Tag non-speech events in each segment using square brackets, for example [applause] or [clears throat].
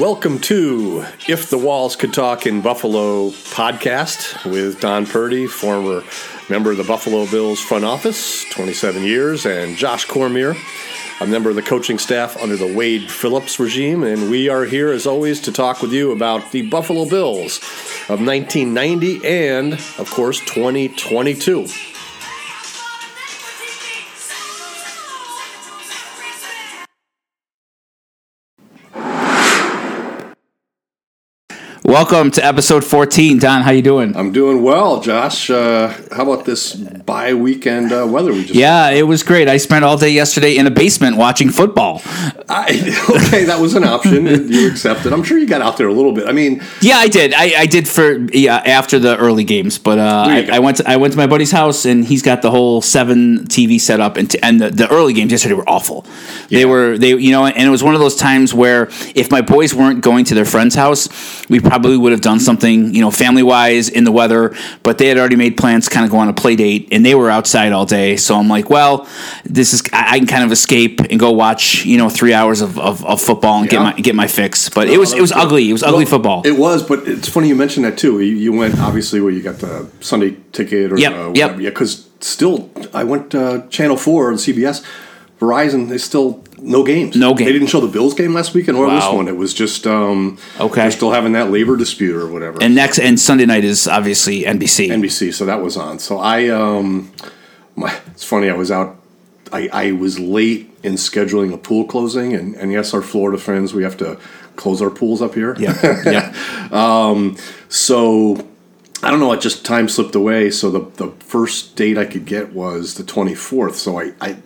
Welcome to If the Walls Could Talk in Buffalo podcast with Don Purdy, former member of the Buffalo Bills front office, 27 years, and Josh Cormier, a member of the coaching staff under the Wade Phillips regime. And we are here, as always, to talk with you about the Buffalo Bills of 1990 and, of course, 2022. Welcome to episode 14. Don, how you doing? I'm doing well, Josh. Uh, how about this bye weekend uh, weather we just Yeah, it was great. I spent all day yesterday in a basement watching football. I, [laughs] okay, that was an option. you accepted. I'm sure you got out there a little bit. I mean, Yeah, I did. I, I did for yeah, after the early games, but uh, I. I went to, I went to my buddy's house and he's got the whole seven TV set up and t- and the, the early games yesterday were awful. They were they you know and it was one of those times where if my boys weren't going to their friend's house, we probably would have done something you know family wise in the weather, but they had already made plans to kind of go on a play date and they were outside all day. So I'm like, well, this is I I can kind of escape and go watch you know three hours of, of, of football and get my get my fix. But it was it was ugly. It was ugly Well, football. It was, but it's funny you mentioned that too. You, you went obviously where you got the Sunday ticket or Yep, uh, yep. Yeah, because still I went uh, Channel Four on CBS. Verizon is still no games. No game. They didn't show the Bills game last weekend or this one. It was just um, Okay. They're still having that labor dispute or whatever. And next and Sunday night is obviously NBC. NBC, so that was on. So I, um, my, it's funny. I was out. I, I was late in scheduling a pool closing, and, and yes, our Florida friends, we have to close our pools up here. yeah, yeah. [laughs] So I don't know. It just time slipped away. So the the first date I could get was the twenty fourth. So I, I,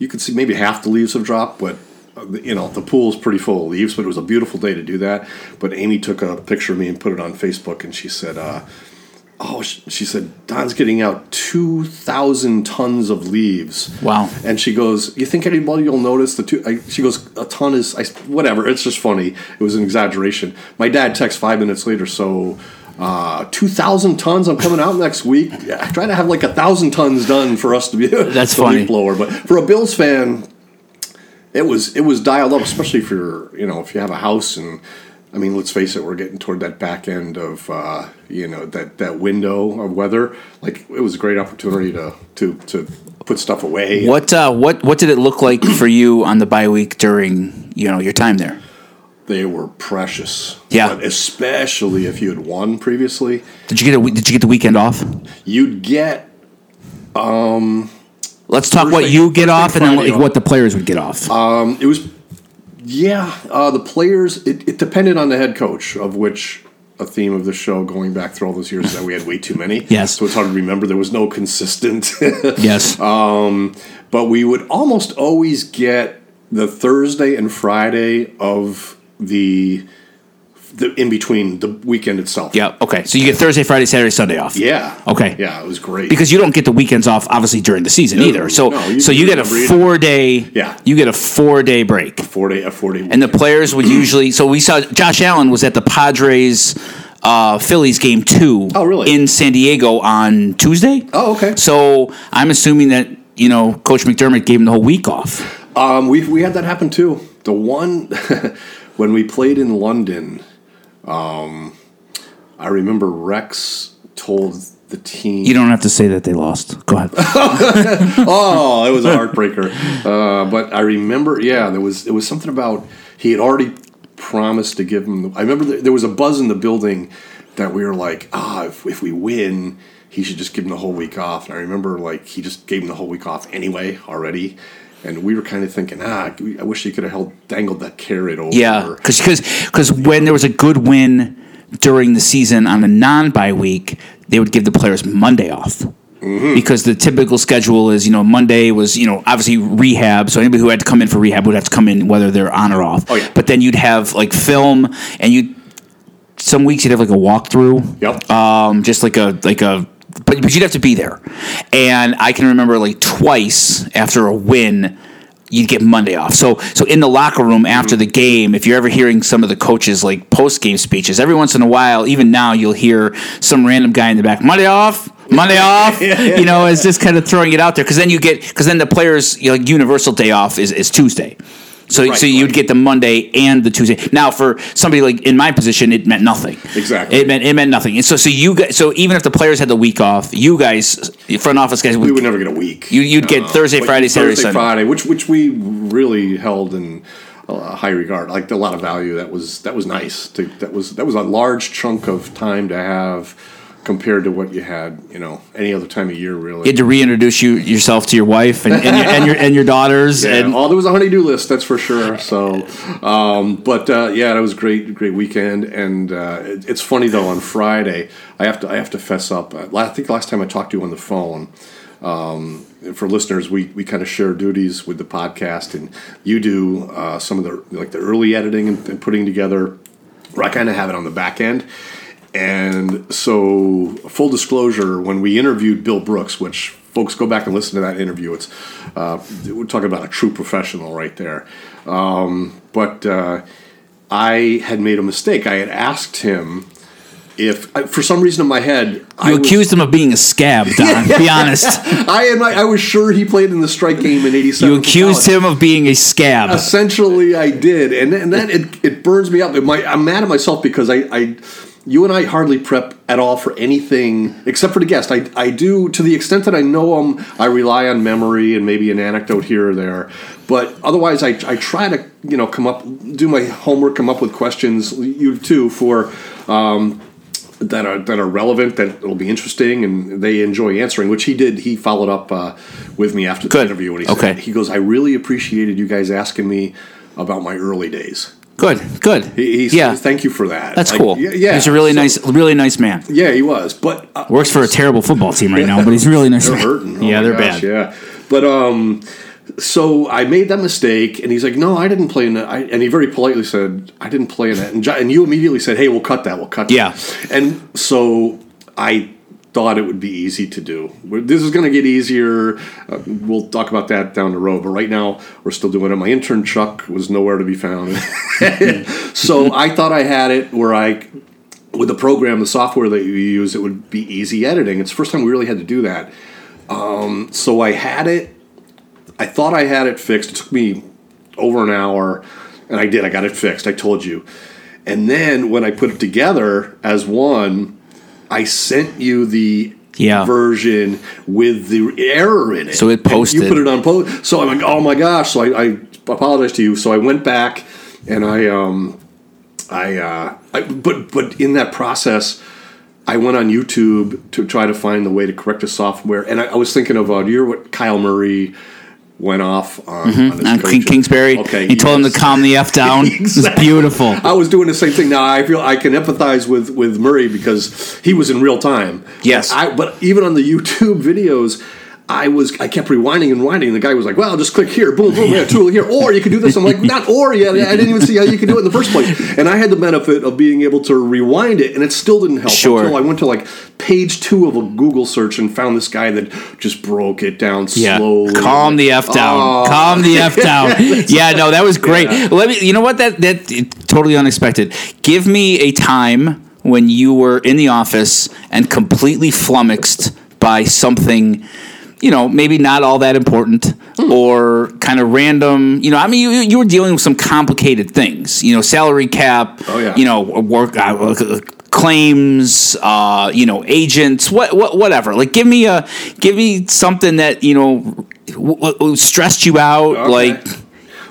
you could see maybe half the leaves have dropped, but uh, you know the pool's pretty full of leaves. But it was a beautiful day to do that. But Amy took a picture of me and put it on Facebook, and she said. Uh, Oh, she said, Don's getting out 2,000 tons of leaves. Wow. And she goes, You think anybody will notice the two? I, she goes, A ton is, I, whatever. It's just funny. It was an exaggeration. My dad texts five minutes later, so uh, 2,000 tons. I'm coming out next week. [laughs] Yeah, I try to have like a thousand tons done for us to be [laughs] That's the leaf funny. blower. But for a Bills fan, it was it was dialed up, especially if you're you know if you have a house and I mean let's face it, we're getting toward that back end of uh, you know that that window of weather. Like it was a great opportunity to to to put stuff away. What uh, what what did it look like for you on the bye week during you know your time there? They were precious. Yeah. but especially if you had won previously, Did you get a did you get the weekend off? you'd get Let's talk what you get off and then like, what the players would get off. Um, it was, yeah. Uh, the players. It, it depended on the head coach, of which a theme of the show going back through all those years is that we had way too many. [laughs] Yes. So it's hard to remember. There was no consistent. [laughs] yes. um, but we would almost always get the Thursday and Friday of the the in between the weekend itself. yeah. Okay. So you get Thursday, Friday, Saturday, Sunday off. Yeah. Okay. Yeah, it was great. Because you don't get the weekends off, obviously during the season No, either. So no, you- so you you get a four day. Yeah. You get a four day break. four day a four day And the players would usually. So we saw Josh Allen was at the Padres uh, Phillies game two. Oh, really? In San Diego on Tuesday. Oh, okay. So I'm assuming that you know Coach McDermott gave him the whole week off. Um, we we had that happen too. The one [laughs] when we played in London, um, I remember Rex told the team. You don't have to say that they lost. Go ahead. [laughs] oh, it was a heartbreaker. Uh, but I remember, yeah, there was it was something about he had already promised to give him. The, I remember there, there was a buzz in the building that we were like, ah, if, if we win, he should just give him the whole week off. And I remember like he just gave him the whole week off anyway already. And we were kind of thinking, ah, I wish he could have held dangled that carrot over. Yeah, because when there was a good win during the season on a non bye week, they would give the players Monday off. Mm-hmm. Because the typical schedule is, you know, Monday was, you know, obviously rehab. So anybody who had to come in for rehab would have to come in whether they're on or off. Oh, yeah. But then you'd have like film, and you some weeks you'd have like a walkthrough. Yep. Um, just like a like a but, but you'd have to be there. And I can remember like twice after a win, you'd get Monday off. So so in the locker room after the game, if you're ever hearing some of the coaches like post game speeches, every once in a while, even now you'll hear some random guy in the back, Monday off. Monday [laughs] off, you know, is just kind of throwing it out there because then you get because then the players you know, like universal day off is, is Tuesday, So, Right, so you'd right. get the Monday and the Tuesday. Now, for somebody like in my position, it meant nothing. Exactly. It meant it meant nothing. And so, so you guys, so even if the players had the week off, you guys, front office guys, we would, would never get a week. Uh, You- you'd get Thursday, Friday, Saturday, Thursday, Sunday. Friday, which which we really held in uh, high regard, like a lot of value. That was that was nice. To, that was that was a large chunk of time to have compared to what you had, you know, any other time of year. Really, you had to reintroduce you yourself to your wife and, and, your, and your and your daughters. Yeah, and all there was a honeydew list, that's for sure. So, um, but uh, yeah, it was a great, great weekend. And uh, it, it's funny though. On Friday, I have to, I have to fess up. Uh, I think last time I talked to you on the phone. Um, for listeners, we, we kind of share duties with the podcast, and you do uh, some of the like the early editing and, and putting together. I kind of have it on the back end. And so, full disclosure, when we interviewed Bill Brooks, which folks go back and listen to that interview, it's uh, we're talking about a true professional right there. Um, but uh, I had made a mistake. I had asked him if, I- for some reason in my head, I you was- accused him of being a scab, Don. be honest. [laughs] I my, I was sure he played in the strike game in '87. You accused him of being a scab. Essentially, I did, and and that it, it burns me up. It might, I'm mad at myself because I, I, you and I hardly prep at all for anything except for the guest. I, I do to the extent that I know them. I rely on memory and maybe an anecdote here or there, but otherwise, I, I try to you know come up, do my homework, come up with questions. You too for. Um, that are that are relevant, that will be interesting, and they enjoy answering. Which he did. He followed up uh, with me after the Good. interview, and he Okay. said, "He goes, I really appreciated you guys asking me about my early days. Good, good. He, he yeah, thank you for that. that's Like, cool. Yeah, yeah. he's a really So- nice, really nice man. Yeah, he was, but uh, Works for a terrible football team right now, but he's really nice. they're man. hurting. Oh yeah, they're gosh, bad. Yeah, but um, so I made that mistake, and he's like, "No, I didn't play in that." I, and he very politely said, "I didn't play in that." And, and you immediately said, "Hey, we'll cut that. We'll cut." Yeah. That. And so I thought it would be easy to do. We're- This is going to get easier. Uh, we'll talk about that down the road. But right now, we're still doing it. My intern Chuck was nowhere to be found. [laughs] so I thought I had it where I with the program, the software that you use, it would be easy editing. It's the first time we really had to do that. Um, so I had it. I thought I had it fixed. It took me over an hour, and I did. I got it fixed. I told you. And then when I put it together as one, I sent you the Yeah. version with the error in it. So it posted. You put it on post. So I'm like, oh my gosh. So I, I apologize to you. So I went back and I um I, uh, I but but in that process, I went on YouTube to try to find the way to correct the software, and I, I was thinking of uh, do you hear what Kyler Murray went off on, on Mm-hmm. On King. Kingsbury, Okay, he told him to calm the f [laughs] down. Exactly. It's beautiful. I was doing the same thing. Now I feel I can empathize with with Murray because he was in real time. Yes. I, but even on the [laughs] YouTube videos. I was I kept rewinding and winding. The guy was like, "Well, just click here, boom, boom, yeah, tool here, or you can do this." I'm like, "Not or yet. I didn't even see how you could do it in the first place." And I had the benefit of being able to rewind it, and it still didn't help Sure. until I went to like page two of a Google search and found this guy that just broke it down Yeah, slowly. calm the f down. Oh. Calm the f down. [laughs] yeah, no, that was great. Let me. You know what? That that totally unexpected. Give me a time when you were in the office and completely flummoxed by something. You know, maybe not all that important or kind of random. You know, I mean, you, you were dealing with some complicated things. You know, salary cap. Oh, yeah. You know, work uh, claims. Uh, you know, agents. What, what, whatever. Like, give me a, give me something that you know w- w- stressed you out. Okay. Like,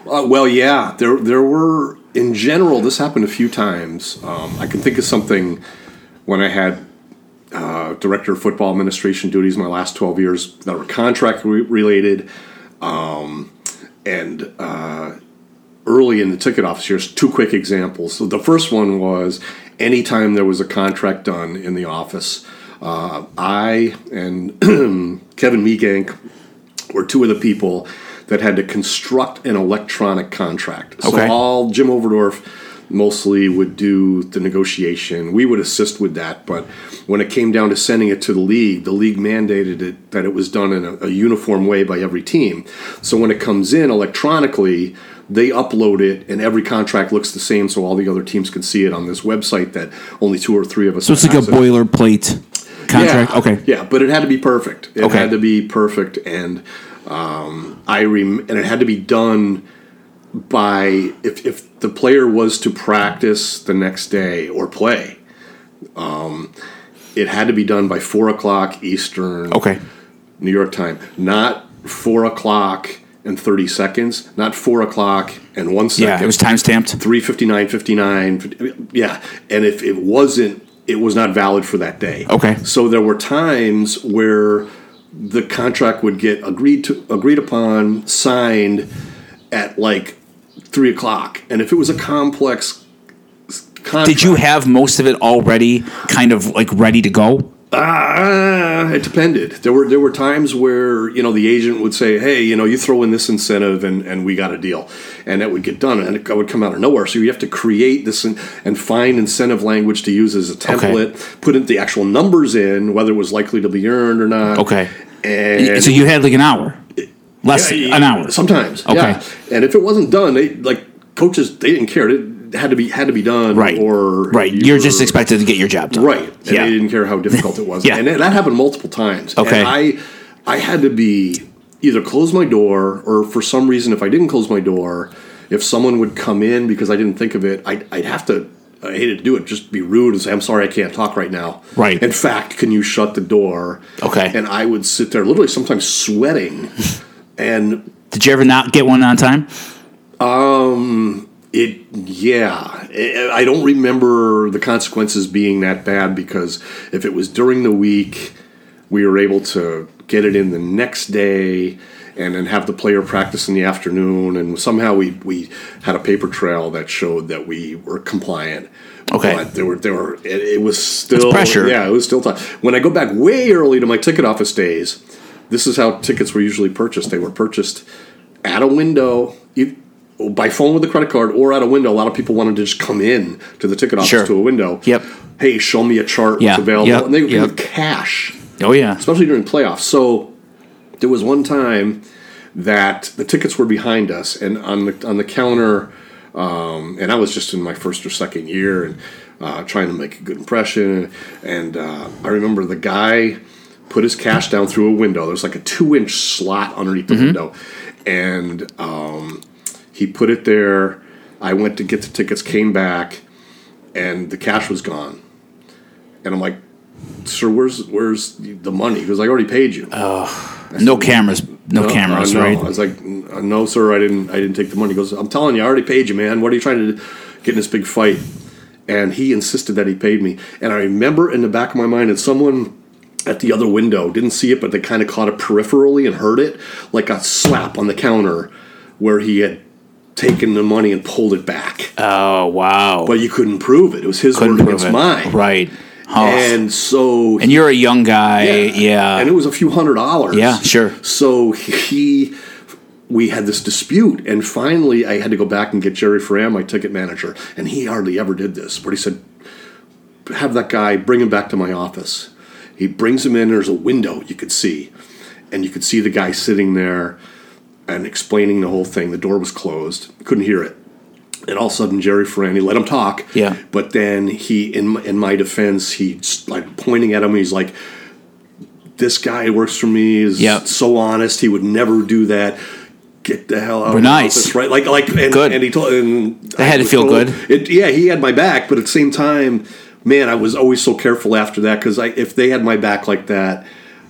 Uh, well, yeah, there there were in general. This happened a few times. Um, I can think of something when I had uh, director of football administration duties my last twelve years that were contract re- related, um, and uh, early in the ticket office years. Two quick examples. So the first one was anytime there was a contract done in the office. Uh, I and [clears throat] Kevin Meganck were two of the people that had to construct an electronic contract. Okay. So all Jim Overdorf mostly would do the negotiation. We would assist with that, but when it came down to sending it to the league, the league mandated it that it was done in a, a uniform way by every team. So when it comes in electronically, they upload it and every contract looks the same so all the other teams can see it on this website that only two or three of us so it's like a boilerplate contract. Yeah. Okay. Yeah, but it had to be perfect. It Okay. had to be perfect, and um, I rem- and it had to be done by if if the player was to practice the next day or play, um, it had to be done by four o'clock Eastern. Okay. New York time, not four o'clock and thirty seconds, not four o'clock and one second. Yeah, it was time stamped. 359 59 yeah and if it wasn't it was not valid for that day Okay. so there were times where the contract would get agreed to agreed upon signed at like three o'clock and if it was a complex contract Did you have most of it already kind of like ready to go? Ah, it depended. There were there were times where you know the agent would say, "Hey, you know, you throw in this incentive, and, and we got a deal," and that would get done, and it would come out of nowhere. So you have to create this and, and find incentive language to use as a template, put in the actual numbers in, whether it was likely to be earned or not. Okay. and so you had like an hour, less yeah, an hour. sometimes. Okay. yeah. and if it wasn't done, they like coaches they didn't care. It had to be had to be done. Right. or right. you You're just expected to get your job done. Right. And Yeah. they didn't care how difficult it was. [laughs] Yeah. And that that happened multiple times. Okay. And I I had to be either close my door or for some reason if I didn't close my door, if someone would come in because I didn't think of it, I'd, I'd have to I hated to do it, just be rude and say, I'm sorry, I can't talk right now. Right. In fact, can you shut the door? Okay. And I would sit there literally sometimes sweating and Did you ever not get one on time? Um, it, yeah. I I don't remember the consequences being that bad because if it was during the week, we were able to get it in the next day and then have the player practice in the afternoon. And somehow we, we had a paper trail that showed that we were compliant. Okay. But there were, there were, it, it was still, pressure. Yeah, it was still tough. When I go back way early to my ticket office days, this is how tickets were usually purchased. They were purchased at a window by phone with a credit card or at a window. A lot of people wanted to just come in to the ticket office Sure. to a window. Yep. Hey, show me a chart. Yeah, What's available? yep, And they would yep. cash, Oh yeah. especially during playoffs. So there was one time that the tickets were behind us, and on the on the counter, um, and I was just in my first or second year and uh, trying to make a good impression. And uh, I remember the guy put his cash down through a window. There's like a two inch slot underneath the window, and um, he put it there. I went to get the tickets, came back, and the cash was gone. And I'm like, "Sir, where's where's the money?" Because I already paid you. No cameras. No, cameras. uh, no. Right. I was like, "Uh, "No, sir, I didn't. I didn't take the money." He goes, "I'm telling you, I already paid you, man. What are you trying to get in this big fight?" And he insisted that he paid me. And I remember in the back of my mind, and someone at the other window didn't see it, but they kind of caught it peripherally and heard it, like a slap on the counter, where he had taken the money and pulled it back. Oh wow. But you couldn't prove it. It was his Couldn't word against it. mine. Right. Oh. And so And you're a young guy. Yeah. and it was a few hundred dollars. Yeah, sure. So he, we had this dispute, and finally I had to go back and get Jerry Foran, my ticket manager, and he hardly ever did this. But he said, "Have that guy bring him back to my office." He brings him in. There's a window you could see, and you could see the guy sitting there and explaining the whole thing. The door was closed. Couldn't hear it. And all of a sudden, Jerry Foran, he let him talk. Yeah. But then he, in my, in my defense, he's like pointing at him. He's like, "This guy who works for me is Yep. so honest. He would never do that. Get the hell out We're of my nice. office, right? Like, like, and, Good. And he told, and That had to feel good. It, yeah, he had my back, but at the same time, man, I was always so careful after that because I, if they had my back like that,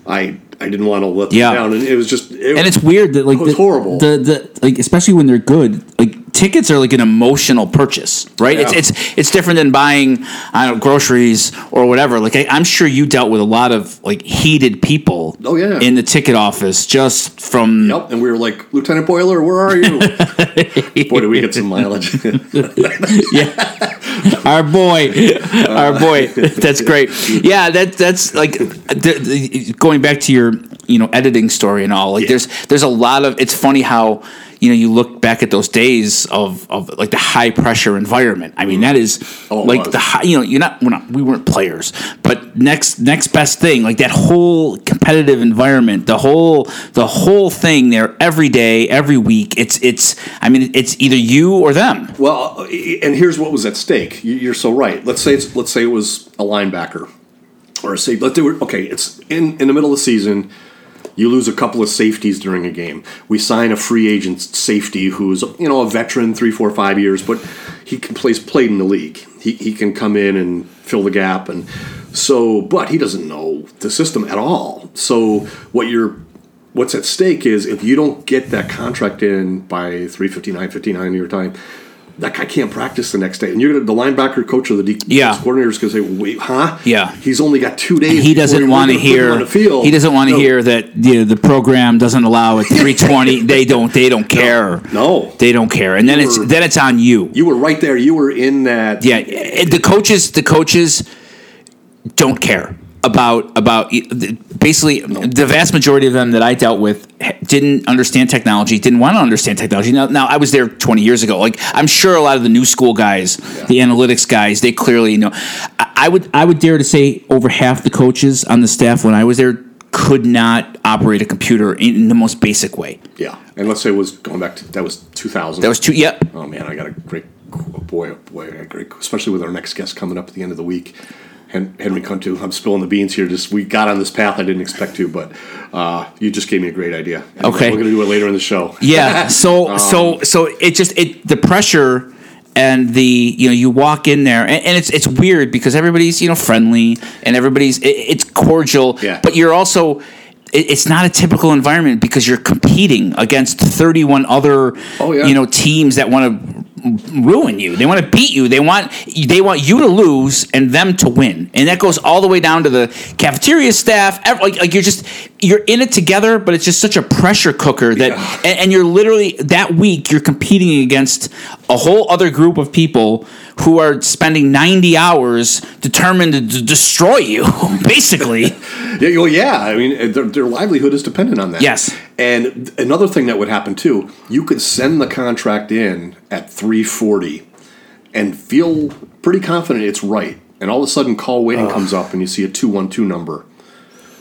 I, I didn't want to let them Yeah. down, and it was just, it, and it's weird that like It was the, horrible. The the like especially when they're good, like tickets are like an emotional purchase, right? Yeah. It's it's it's different than buying I don't know groceries or whatever. Like I, I'm sure you dealt with a lot of like heated people. Oh, yeah. in the ticket office just from Yep, and we were like, Lieutenant Boiler, where are you? [laughs] Boy, did we get some mileage. [laughs] yeah, our boy, our boy. That's great. Yeah, that that's like the, the, going back to your you know editing story and all. Like Yeah. there's there's a lot of. It's funny how you know you look back at those days of of like the high pressure environment. I mean that is Oh, like the high. You know you're not we're not we weren't players, but next next best thing like that whole competitive environment, the whole the whole thing there every day, every week. It's it's. I mean it's either you or them. well, uh, and here's what was at stake. You- You're so right. Let's say it's, let's say it was a linebacker, or say let they were okay. It's in in the middle of the season. You lose a couple of safeties during a game. We sign a free agent safety who's you know a veteran, three, four, five years, but he can plays played in the league. He he can come in and fill the gap, and so but he doesn't know the system at all. So what you're what's at stake is if you don't get that contract in by 359 59 your time that guy can't practice the next day. And you're gonna the linebacker coach or the defense Yeah. coordinator is going to say wait huh? Yeah. he's only got two days he doesn't want to gonna put him hear field. he doesn't want to No. hear that you know, the program doesn't allow it 320 [laughs] they don't they don't care. No. They don't care. And then You it's then it's on you. You were right there. You were in that yeah. And the coaches the coaches don't care about about basically the vast majority of them that I dealt with didn't understand technology, didn't want to understand technology. Now, now I was there 20 years ago. Like I'm sure a lot of the new school guys, the analytics guys, they clearly know. I, I would I would dare to say over half the coaches on the staff when I was there could not operate a computer in the most basic way. yeah and let's say it was going back to that was 2000 That was two. Yep. oh man I got a great oh boy oh boy I got a great especially with our next guest coming up at the end of the week Henry Kuntu. I'm spilling the beans here. Just we got on this path I didn't expect to, but uh, you just gave me a great idea. And Okay. we're gonna do it later in the show. Yeah. So [laughs] so so it just it the pressure and the you know you walk in there and, and it's it's weird because everybody's you know friendly and everybody's it, it's cordial. Yeah. But you're also it's not a typical environment because you're competing against 31 other Oh, yeah. you know teams that want to ruin you. They want to beat you. They want they want you to lose and them to win. And that goes all the way down to the cafeteria staff. Like, like you're just you're in it together, but it's just such a pressure cooker that Yeah. and, and you're literally that week you're competing against a whole other group of people who are spending 90 hours determined to d- destroy you [laughs] basically. [laughs] Yeah, well, yeah. I mean, their, their livelihood is dependent on that. Yes. And another thing that would happen too, you could send the contract in at 340 and feel pretty confident it's right. And all of a sudden, call waiting comes up and you see a 212 number.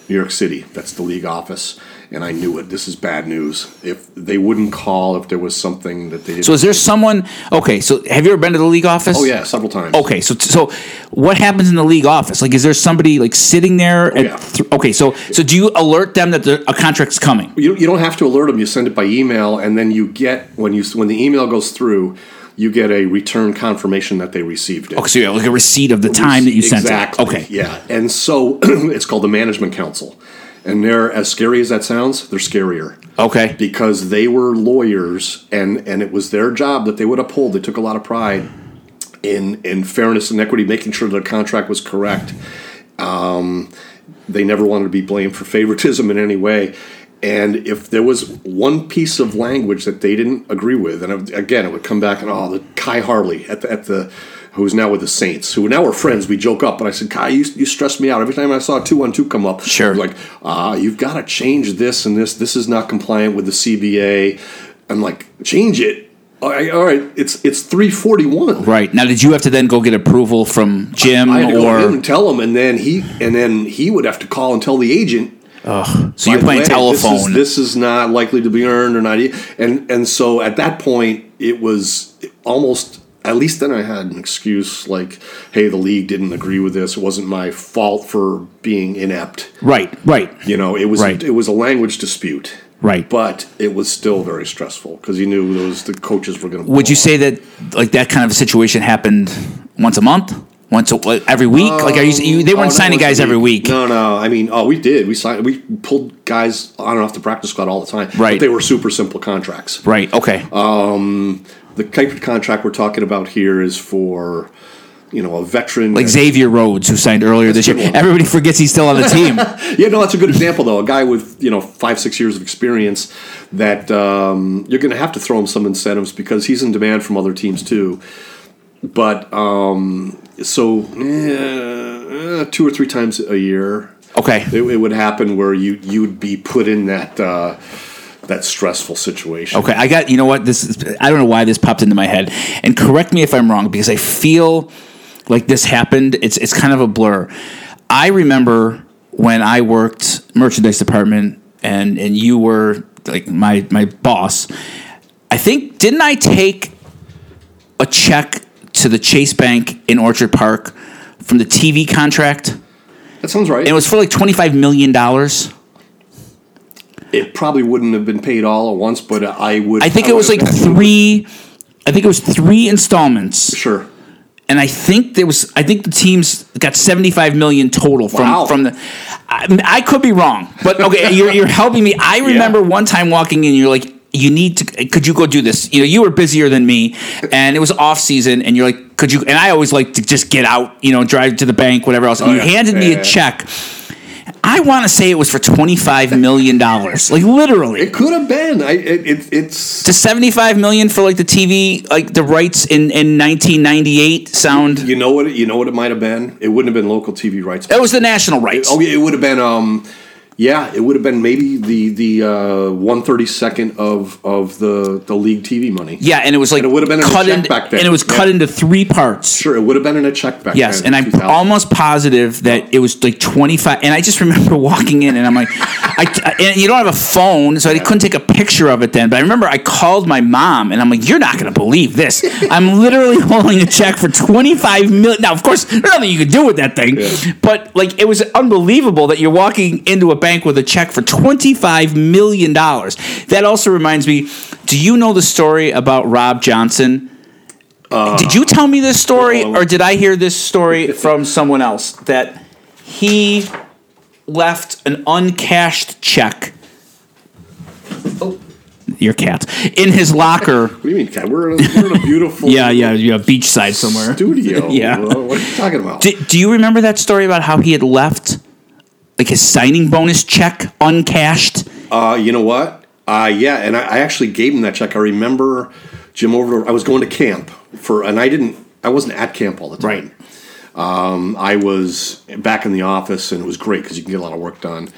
New York City, that's the league office. And I knew it. This is bad news. If they wouldn't call if there was something that they didn't. So is there someone okay, so have you ever been to the league office? oh, yeah, several times. Okay, so so what happens in the league office? Like, is there somebody like sitting there? Oh, yeah. th- okay, so so do you alert them that the, a contract's coming? You, you don't have to alert them. You send it by email, and then you get when you when the email goes through, you get a return confirmation that they received it. Okay, so you have like a receipt of the time that you sent exactly. it. Okay, Yeah, and so [clears throat] it's called the management council, and they're as scary as that sounds. They're scarier okay, because they were lawyers, and and it was their job that they would uphold. They took a lot of pride in in fairness and equity, making sure their contract was correct. Um, they never wanted to be blamed for favoritism in any way. And if there was one piece of language that they didn't agree with, and it- again, it would come back and oh, the Khai Harley at the, at the who's now with the Saints, who now we're friends. We joke up, and I said, Khai, you, you stress me out every time I saw two one two come up. Sure. like ah, you've got to change this and this. This is not compliant with the CBA. I'm like, change it. All right, all right. It's it's three forty one. right. Now, did you have to then go get approval from Jim I had to go in or and tell him, and then he and then he would have to call and tell the agent. so you're playing way, telephone? This is, this is not likely to be earned or not. e-" And and so at that point, it was almost. At least then I had an excuse like, "Hey, the league didn't agree with this. It wasn't my fault for being inept." right, right, You know, it was Right. it was a language dispute. right. But it was still very stressful because you knew those the coaches were going to. Would you say that like that kind of a situation happened once a month, once a, uh, every week? Uh, like, are you, you they weren't oh, signing guys every week? No, no. I mean, oh, we did. We signed. We pulled guys on and off the practice squad all the time. Right. But they were super simple contracts. Right. Okay. Um, The type of contract we're talking about here is for, you know, a veteran. like Xavier Rhodes, who signed earlier this year. one. Everybody forgets he's still on the [laughs] team. Yeah, no, that's a good example though. A guy with you know five, six years of experience that um, you're going to have to throw him some incentives because he's in demand from other teams too. But um, so eh, two or three times a year, Okay. it, it would happen where you you'd be put in that uh, that stressful situation. Okay, I got you know what this is, I don't know why this popped into my head, and correct me if I'm wrong because I feel like this happened. It's it's kind of a blur. I remember when I worked merchandise department, and and you were like my my boss. I think didn't I take a check to the Chase Bank in Orchard Park from the TV contract? That sounds right. And it was for like twenty five million dollars. It probably wouldn't have been paid all at once, but I would. I think I it was like three. I think it was three installments, Sure. and I think there was. I think the teams got seventy five million total from Wow. from the. I, I could be wrong, but okay, [laughs] you're you're helping me. I remember one time walking in, you're like. You need to. Could you go do this? You know, you were busier than me, and it was off season. And you're like, could you? And I always like to just get out, you know, drive to the bank, whatever else. And Oh, you yeah. handed Yeah, me yeah. a check. I want to say it was for twenty five million dollars, like literally. It could have been. I. It, it, it's. Does seventy five million for like the TV, like the rights in in nineteen ninety eight sound? You know what? You know what it might have been. It wouldn't have been local TV rights. It was the national rights. Oh yeah, it would have been. Um, yeah, it would have been maybe the the uh, one thirty second of of the the league TV money. Yeah, and it was like And it would have been in a cut check into, back then. and it was cut into three parts. Sure, it would have been in a check back. Yes, and I'm almost positive that it was like 25. And I just remember [laughs] walking in, and I'm like, I, and you don't have a phone, so I couldn't take a picture of it then. But I remember I called my mom, and I'm like, you're not going to believe this. [laughs] I'm literally [laughs] holding a check for 25 million. Now, of course, there's nothing you could do with that thing, Yeah. but like it was unbelievable that you're walking into a bank with a check for 25 million dollars. That also reminds me. Do you know the story about Rob Johnson? did you tell me this story, Uh, or did I hear this story from someone else that he left an uncashed check? Oh, your cat in his locker. What do you mean, Kat? We're in a, we're in a beautiful [laughs] yeah, yeah, yeah, beachside somewhere. studio. [laughs] Yeah. What what are you talking about? Do, do you remember that story about how he had left like his signing bonus check uncashed? Uh, you know what? Uh, yeah, and I, I actually gave him that check. I remember Jim over. I was going to camp for, and I didn't. I wasn't at camp all the time. Right. Um, I was back in the office, and it was great because you can get a lot of work done.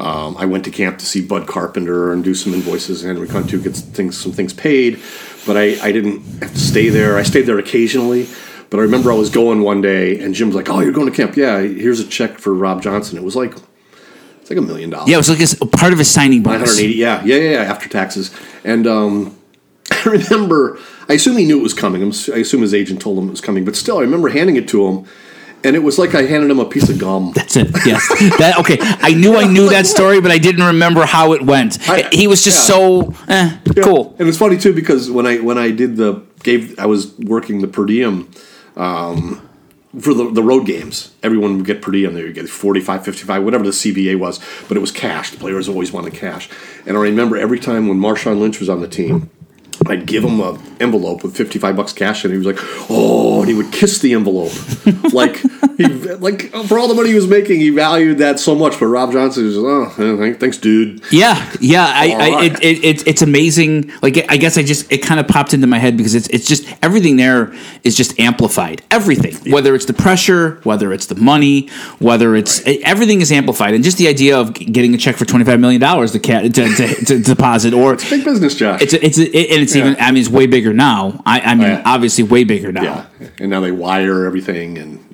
Um, I went to camp to see Bud Carpenter and do some invoices, and Henry to get some things, some things paid. But I, I didn't have to stay there. I stayed there occasionally. But I remember I was going one day, and Jim's like, "Oh, you're going to camp? Yeah, here's a check for Rob Johnson." It was like, it's like a million dollars. Yeah, it was like his, part of his signing bonus. 180 yeah yeah yeah yeah after taxes and um [laughs] i remember i assume he knew it was coming i assume his agent told him it was coming but still i remember handing it to him and it was like i handed him a piece of gum [laughs] That's it. Yes. that okay. I knew I knew that story, but I didn't remember how it went. I- he was just yeah. so eh, cool. and it's funny too because when i when i did the gave i was working the per diem um for the, the road games, everyone would get per diem. They would get 45, 55, whatever the CBA was, but it was cash. The players always wanted cash. And I remember every time when Marshawn Lynch was on the team, I'd give him an envelope with 55 bucks cash, and he was like, oh, and he would kiss the envelope. [laughs] like, he, like for all the money he was making, he valued that so much. But Rob Johnson was, oh, thanks, dude. Yeah, yeah. I, I right. it, it, it, it's amazing. Like I guess I just it kind of popped into my head because it's it's just everything there is just amplified. Everything, whether it's the pressure, whether it's the money, whether it's e, everything is amplified, and just the idea of getting a check for twenty five million dollars to, to, to, to deposit or. Big business, Josh. It's a, it's a, it, and it's even I mean it's way bigger now. I, I mean yeah. obviously way bigger now. Yeah, and now they wire everything and.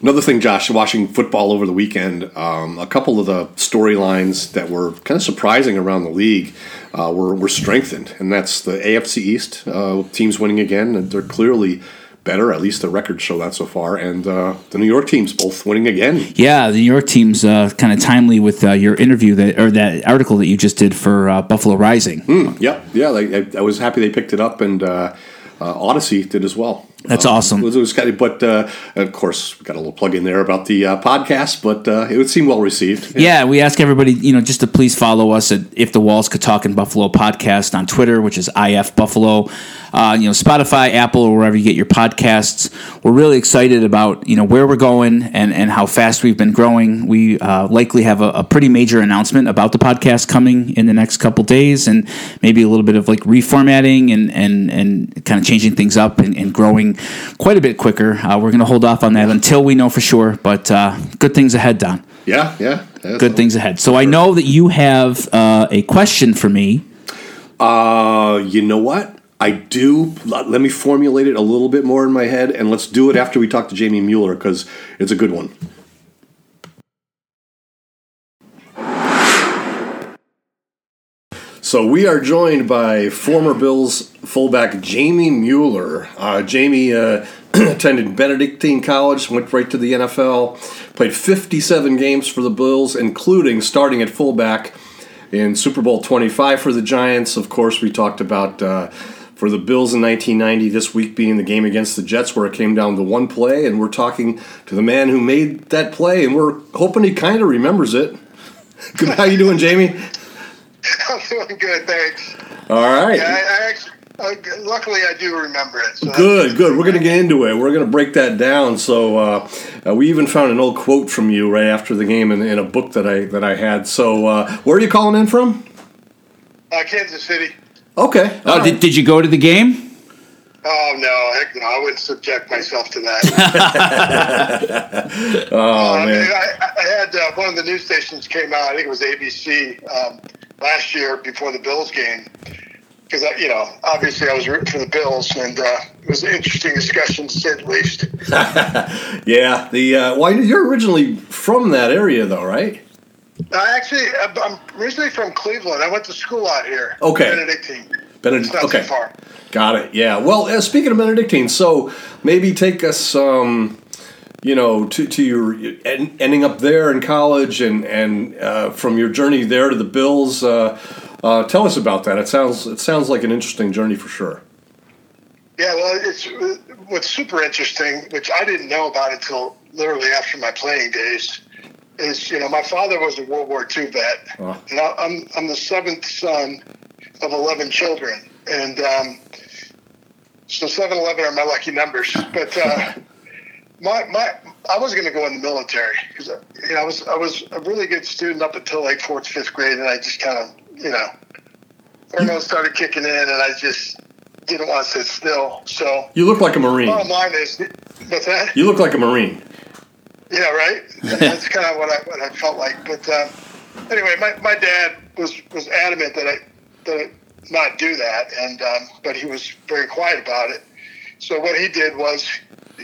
Another thing, Josh, watching football over the weekend, um, a couple of the storylines that were kind of surprising around the league uh, were, were strengthened, and that's the AFC East uh, teams winning again. And they're clearly better, at least the records show that so far, and uh, the New York teams both winning again. Yeah, the New York team's uh, kind of timely with uh, your interview that or that article that you just did for uh, Buffalo Rising. Yeah, yeah, they, I, I was happy they picked it up, and uh, uh, Odyssey did as well. That's Um, awesome. It was, kind of, but uh, of course, we got a little plug in there about the uh, podcast, but uh, it would seem well received. Yeah, we ask everybody, you know, just to please follow us at If the Walls Could Talk in Buffalo podcast on Twitter, which is IF Buffalo. Uh, you know, Spotify, Apple, or wherever you get your podcasts. We're really excited about you know where we're going and and how fast we've been growing. We uh, likely have a, a pretty major announcement about the podcast coming in the next couple days, and maybe a little bit of like reformatting and and and kind of changing things up and, and growing quite a bit quicker. Uh, we're going to hold off on that until we know for sure. But uh, good things ahead, Don Yeah, yeah. yeah. good things ahead. So I know that you have uh, a question for me. Uh, you know what? I do. Let me formulate it a little bit more in my head, and let's do it after we talk to Jamie Mueller because it's a good one. So we are joined by former Bills fullback Jamie Mueller. Uh, Jamie, uh, [clears throat] attended Benedictine College, went right to the NFL, played 57 games for the Bills, including starting at fullback in Super Bowl 25 for the Giants. Of course, we talked about uh, for the Bills in 1990, this week being the game against the Jets, where it came down to one play, and we're talking to the man who made that play, and we're hoping he kind of remembers it. [laughs] How you doing, Jamie? [laughs] I'm doing good, thanks. All right. Yeah, I, I actually, uh, luckily, I do remember it. So Good, good. We're going to get into it. We're going to break that down. So uh, uh, we even found an old quote from you right after the game in, in a book that I that I had. So uh, where are you calling in from? Uh, Kansas City. Okay. Oh, All did, did you go to the game? Oh no, heck no! I wouldn't subject myself to that. [laughs] [laughs] Oh Um, man. I, I had uh, one of the news stations came out. I think it was ABC um, last year before the Bills game. Because you know, obviously, I was rooting for the Bills, and uh, it was an interesting discussion, to say the least. [laughs] Yeah. The uh, well, you're originally from that area, though, right? I actually, I'm originally from Cleveland. I went to school out here. Okay. Benedictine. Benedict- okay. Got it. Yeah. Well, uh, speaking of Benedictine, so maybe take us, um, you know, to, to your en- ending up there in college and and uh, from your journey there to the Bills. Uh, uh, tell us about that. It sounds it sounds like an interesting journey for sure. Yeah, well, it's what's super interesting, which I didn't know about until literally after my playing days, is you know my father was a World War II vet, Wow. and I- I'm I'm the seventh son of eleven children, and um, so seven eleven are my lucky numbers. But uh, [laughs] my my I was going to go in the military because you know I was I was a really good student up until like fourth fifth grade, and I just kind of you know hormones started kicking in, and I just didn't want to sit still. So You look like a Marine. bottom line is, what's that? You look like a Marine. Yeah, right. [laughs] That's kind of what I what I felt like. But um, anyway, my, my dad was was adamant that I that I not do that, and um, but he was very quiet about it. So what he did was,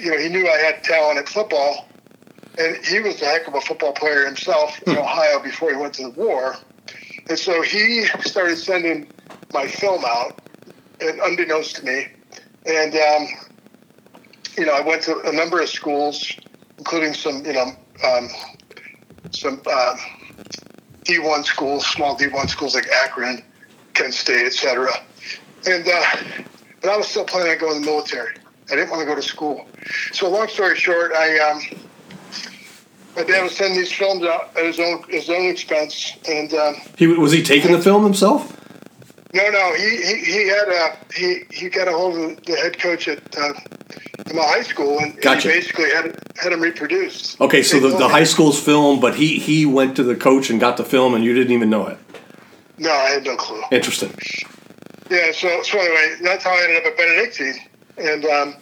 you know, he knew I had talent at football, and he was a heck of a football player himself in Ohio before he went to the war. And so he started sending my film out, and unbeknownst to me, and um, you know, I went to a number of schools, including some, you know, um, some uh, D1 schools, small D1 schools like Akron, Kent State, etc. And uh, but I was still planning on going to the military. I didn't want to go to school. So long story short, I um, my dad was sending these films out at his own his own expense, and um, He was he taking the film himself? no, no, he, he, he had a he, he got a hold of the head coach at uh, my high school, and, and Gotcha. he basically had had him reproduced. Okay, so the, the high school's film, but he he went to the coach and got the film, and you didn't even know it. No, I had no clue. Interesting. Yeah, so so anyway, that's how I ended up at Benedictine, and um,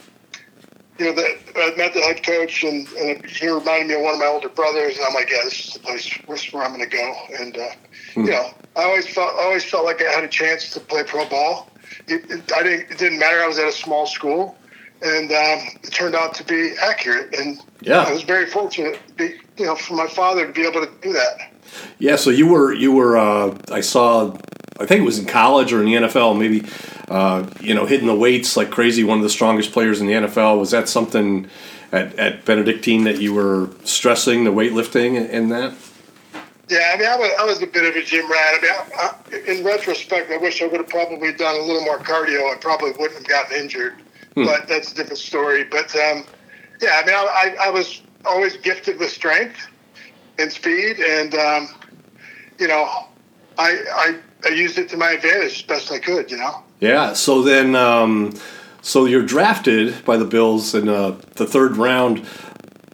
you know, the, I met the head coach, and, and he reminded me of one of my older brothers, and I'm like, yeah, this is the place, this is where I'm going to go, and uh, you know, I always felt, I always felt like I had a chance to play pro ball. It, it, I didn't, it didn't matter. I was at a small school, and um, it turned out to be accurate, and Yeah. I was very fortunate, be, you know, for my father to be able to do that. Yeah, so you were you were uh, I saw I think it was in college or in the NFL maybe uh, you know hitting the weights like crazy one of the strongest players in the NFL was that something at, at Benedictine that you were stressing the weightlifting and, and that Yeah, I mean, I was, I was a bit of a gym rat. I mean, I, I, in retrospect, I wish I would have probably done a little more cardio. I probably wouldn't have gotten injured, but that's a different story. But um, yeah, I mean, I, I, I was always gifted with strength and speed, and um, you know, I, I I used it to my advantage as best I could. You know. Yeah so then um, so you're drafted by the Bills in uh, the third round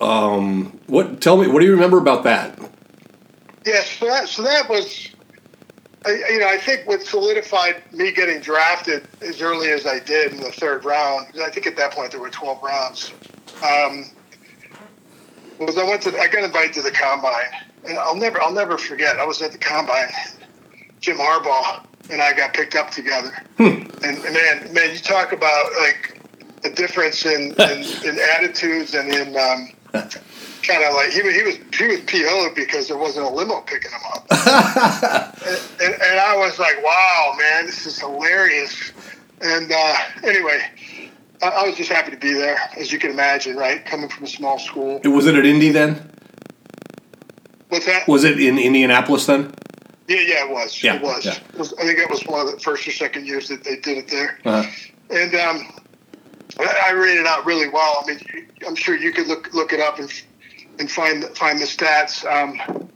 um, what tell me what do you remember about that Yeah, so that so that was, I, you know, I think what solidified me getting drafted as early as I did in the third round. I think at that point there were twelve rounds. Um, was I went to I got invited to the combine, and I'll never I'll never forget. I was at the combine. Jim Harbaugh and I got picked up together, and, and man, man, you talk about like the difference in in, [laughs] in attitudes and in. Um, kind of like he, was- he was he was PO'd because there wasn't a limo picking him up, and, [laughs] and, and I was like, wow, man, this is hilarious. And uh, anyway, I, I was just happy to be there, as you can imagine, right? Coming from a small school. It Was it at Indy then? What's that? Was it in Indianapolis then? Yeah, yeah, it was. Yeah, it was. yeah. It was- I think it was one of the first or second years that they did it there. Uh-huh. And um, I I it out really well. I mean, I'm sure you could look look it up and and find find the stats. Um,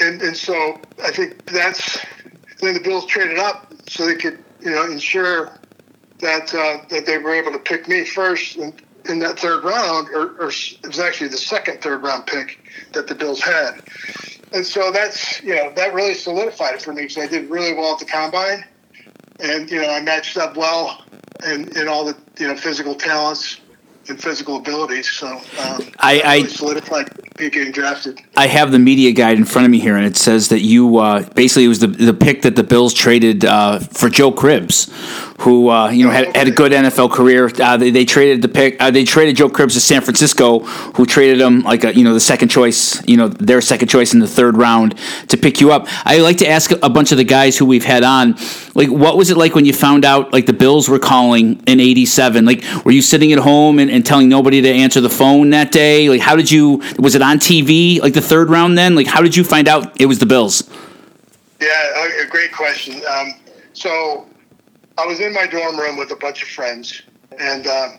and and so I think that's then the Bills traded up so they could you know ensure that uh, that they were able to pick me first in, in that third round, or, or it was actually the second third round pick that the Bills had. And so that's you know that really solidified it for me because I did really well at the combine, and you know I matched up well in, in all the you know physical talents and physical abilities. So um, I- that I- really solidified me getting drafted. I have the media guide in front of me here, and it says that you uh, basically it was the the pick that the Bills traded uh, for Joe Cribbs, who uh, you know had, had a good NFL career. Uh, they, they traded the pick. Uh, they traded Joe Cribbs to San Francisco, who traded him like a you know the second choice, you know their second choice in the third round to pick you up. I like to ask a bunch of the guys who we've had on, like what was it like when you found out like the Bills were calling in '87? Like were you sitting at home and, and telling nobody to answer the phone that day? Like how did you? Was it on TV like the third round then? Like how did you find out it was the Bills? Yeah, a, a great question. Um, so I was in my dorm room with a bunch of friends, and um,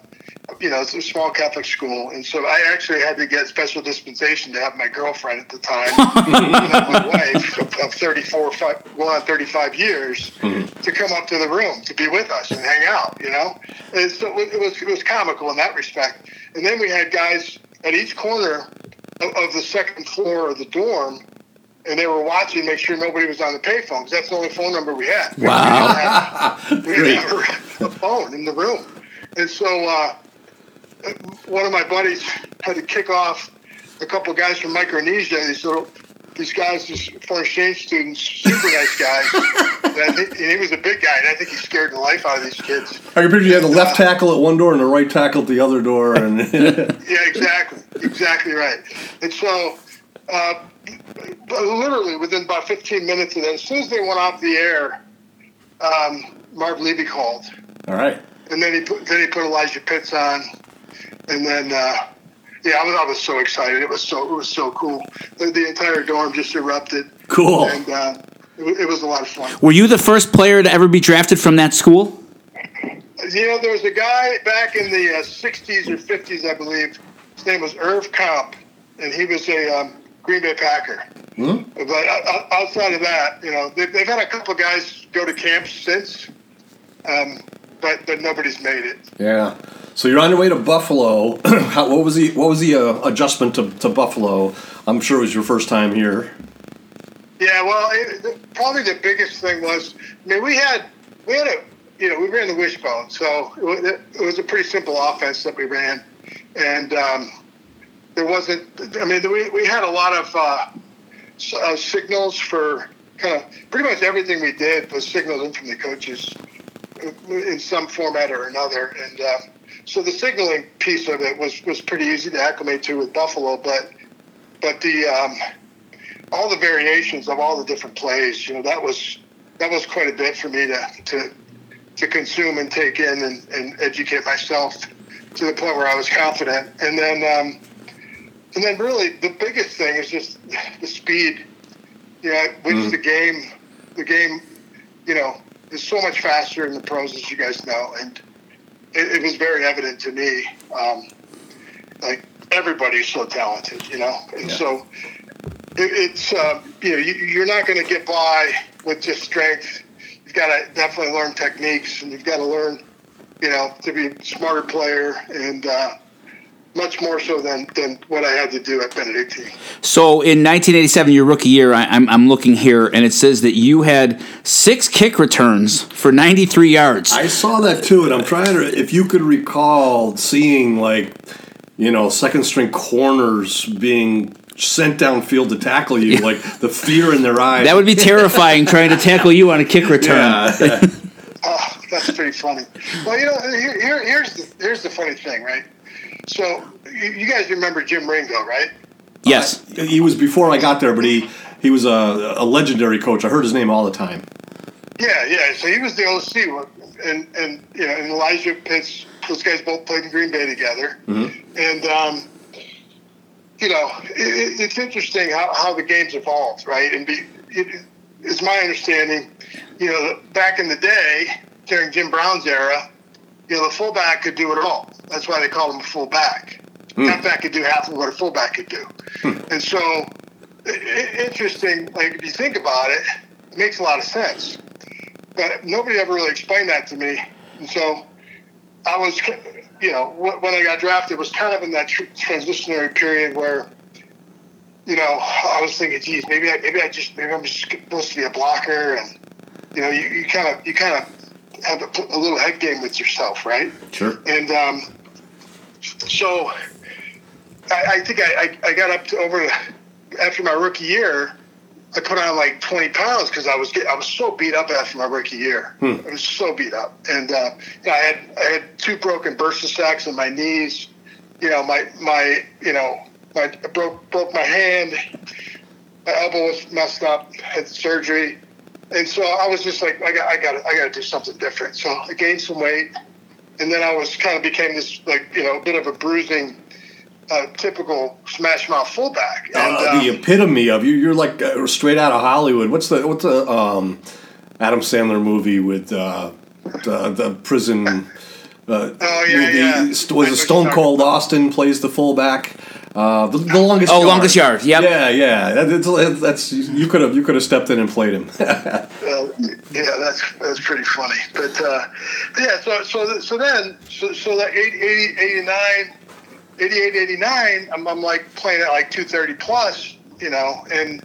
you know it's a small Catholic school, and so I actually had to get special dispensation to have my girlfriend at the time, [laughs] you know, my wife of, of 34, five, well, on 35 years, to come up to the room to be with us and hang out. You know, and so it was it was comical in that respect. And then we had guys at each corner of, of the second floor of the dorm and they were watching, make sure nobody was on the payphone because that's the only phone number we had. Wow. [laughs] We didn't have a phone in the room, and so uh, one of my buddies had to kick off a couple guys from Micronesia. These little, these guys, these foreign exchange students, super nice guys. [laughs] and, I and he was a big guy, and I think he scared the life out of these kids. I can picture you had the left tackle at one door and the right tackle at the other door, and [laughs] [laughs] Yeah, exactly, exactly right. And so, uh, but literally within about 15 minutes of that, as soon as they went off the air, um, Marv Levy called, all right. and then he put then he put Elijah Pitts on, and then uh, yeah, I was I was so excited. It was so it was so cool. The, the entire dorm just erupted, Cool. and uh, it, it was a lot of fun. Were you the first player to ever be drafted from that school? You know, there was a guy back in the uh, 60s or 50s, I believe. His name was Irv Comp, and he was a um, Green Bay Packer. Hmm? But uh, outside of that, you know, they've, they've had a couple guys go to camps since, um, but but nobody's made it. Yeah. So you're on your way to Buffalo. [clears throat] How, what was the what was the uh, adjustment to, to Buffalo? I'm sure it was your first time here. Yeah, well, it, probably the biggest thing was, I mean, we had we had a you know we ran the wishbone, so it was, it was a pretty simple offense that we ran, and um, there wasn't. I mean, we we had a lot of uh, uh, signals for kind of pretty much everything we did was signaled in from the coaches in some format or another, and uh, so the signaling piece of it was was pretty easy to acclimate to with Buffalo, but but the um, all the variations of all the different plays, you know, that was that was quite a bit for me to to, to consume and take in and, and educate myself to the point where I was confident. And then um, and then really the biggest thing is just the speed. You know, which the game the game, you know, is so much faster in the pros as you guys know. And it, it was very evident to me. Um, like everybody's so talented, you know, and so it, it's uh, you know you, you're not going to get by with just strength. You've got to definitely learn techniques, and you've got to learn, you know, to be a smarter player, and uh, much more so than than what I had to do at Benedictine. So in 1987, your rookie year, I, I'm, I'm looking here, and it says that you had six kick returns for 93 yards. I saw that too, and I'm trying to. If you could recall seeing like, you know, second string corners being sent downfield to tackle you, like the fear in their eyes. that would be [laughs] terrifying trying to tackle you on a kick return. yeah. [laughs] Oh, that's pretty funny. Well, you know, here, here, here's the here's the funny thing, right? So you, you guys remember Jim Ringo, right? Yes. he was before I got there, but he he was a, a legendary coach. I heard his name all the time. Yeah, yeah. So he was the OC, and and you know, and Elijah Pitts those guys both played in Green Bay together, and um, you know, it, it's interesting how, how the game's evolved, right? And be, it, it's my understanding, you know, back in the day during Jim Brown's era, you know, the fullback could do it all. That's why they call him a fullback. Hmm. Halfback could do half of what a fullback could do, hmm. and so interesting. Like if you think about it, it makes a lot of sense. But nobody ever really explained that to me, and so I was, you know, when I got drafted, was kind of in that tr- transitionary period where, you know, I was thinking, geez, maybe I, maybe I just, maybe I'm just supposed to be a blocker, and you know, you, you kind of, you kind of have a, a little head game with yourself, right? Sure. And um, so I, I think I, I, I got up to over after my rookie year. I put on like 20 pounds because I was get, I was so beat up after my rookie year. I was so beat up, and uh, you know, I had I had two broken bursa sacs in my knees. You know, my my you know my I broke broke my hand. My elbow was messed up. Had surgery, and so I was just like I got I got I got to do something different. So I gained some weight, and then I was kind of became this like you know a bit of a bruising, uh, typical smash mouth fullback. And, Uh, the um, epitome of you. You're like uh, straight out of Hollywood. What's the what's the um, Adam Sandler movie with uh, the the prison? Uh, Oh, yeah, yeah. Was I it Stone Cold Austin plays the fullback? Uh, the, the longest. Oh, yard. longest yard. Yep. Yeah, yeah. That, it's, that's you could have you could have stepped in and played him. [laughs] Uh, yeah, that's that's pretty funny. But uh, yeah, so so so then so, so that 80, 80, 89, 88, 89, I'm, I'm like playing at like 230 plus, you know, and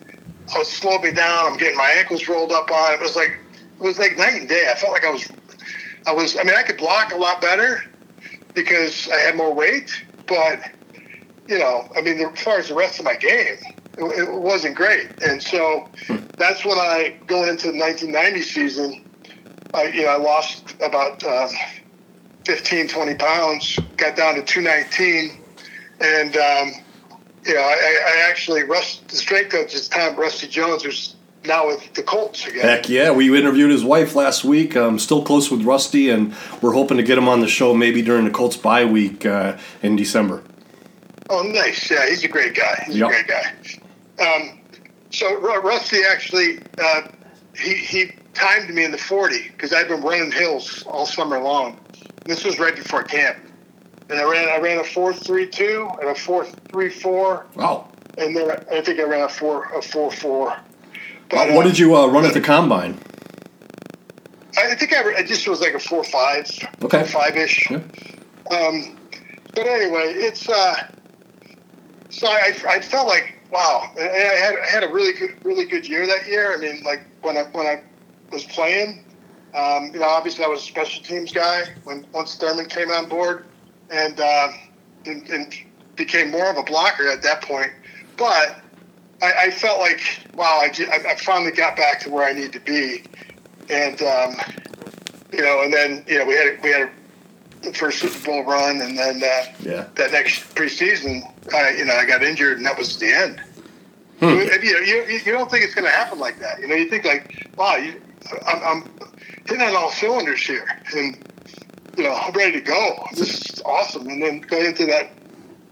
I was slowing me down. I'm getting my ankles rolled up on. It was like it was like night and day. I felt like I was I was. I mean, I could block a lot better because I had more weight, but you know, I mean, as far as the rest of my game, it, it wasn't great. And so that's when I, going into the 1990 season, I, you know, I lost about um, 15, 20 pounds, got down to 219. And, um, you know, I, I actually, Russ, the strength coach at the time, Rusty Jones, who's now with the Colts again. Heck yeah, we interviewed his wife last week. I'm still close with Rusty, and we're hoping to get him on the show maybe during the Colts bye week uh, in December. Oh, nice. Yeah, he's a great guy. He's Yep. a great guy. Um, so Ru- Rusty actually, uh, he, he timed me in the 40 because I'd been running hills all summer long. This was right before camp. And I ran I ran a 4.32 and a 4.34, Wow. and then I think I ran a 4 a 4.4. But, what uh, did you uh, run at the combine? I think I, I just was like a 4.5, Okay. 5 ish. Yeah. Um, but anyway, it's uh, so I, I felt like wow, I had I had a really good really good year that year. I mean, like when I when I was playing, um, you know, obviously I was a special teams guy when once Thurman came on board, and um, and, and became more of a blocker at that point. But I, I felt like wow, I, I I finally got back to where I need to be, and um, you know, and then you know we had we had a the first Super Bowl run, and then uh, Yeah. that next preseason, I you know I got injured, and that was the end. Hmm. You, you, you, you don't think it's going to happen like that. You know, you think like, wow, you, I'm, I'm hitting on all cylinders here, and you know I'm ready to go. This is awesome. And then going into that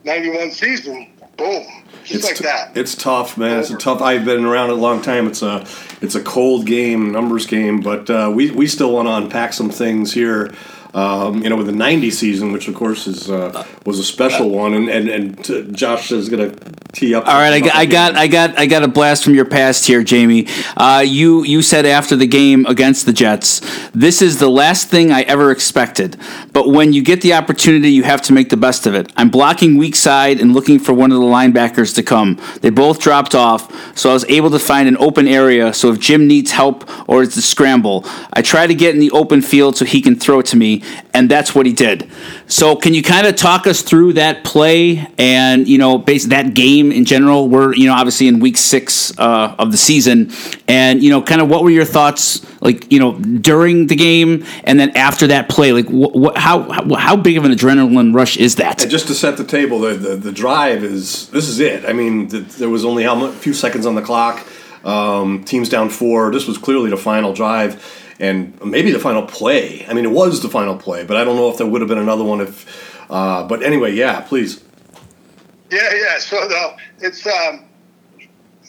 '91 season, boom, just like t- that. It's tough, man. It's a tough. I've been around a long time. It's a it's a cold game, numbers game, but uh, we we still want to unpack some things here. Um, you know, with the '90 season, which of course is uh, was a special one, and and, and Josh is going to tee up. All right, I got, I got, I got, I got a blast from your past here, Jamie. Uh, you, you said after the game against the Jets, this is the last thing I ever expected. But when you get the opportunity, you have to make the best of it. I'm blocking weak side and looking for one of the linebackers to come. They both dropped off, so I was able to find an open area. So if Jim needs help or it's a scramble, I try to get in the open field so he can throw it to me, and that's what he did. So can you kind of talk us through that play and you know, base that game in general? We're you know obviously in week six uh, of the season, and you know, kind of what were your thoughts like you know during the game and then after that play? Like wh- wh- how, how big of an adrenaline rush is that? And just to set the table, the, the, the drive is this is it. I mean, th there was only a few seconds on the clock. Um, teams down four. This was clearly the final drive, and maybe the final play. I mean, it was the final play, but I don't know if there would have been another one if. Uh, but anyway, yeah, please. Yeah, yeah. So no, it's um,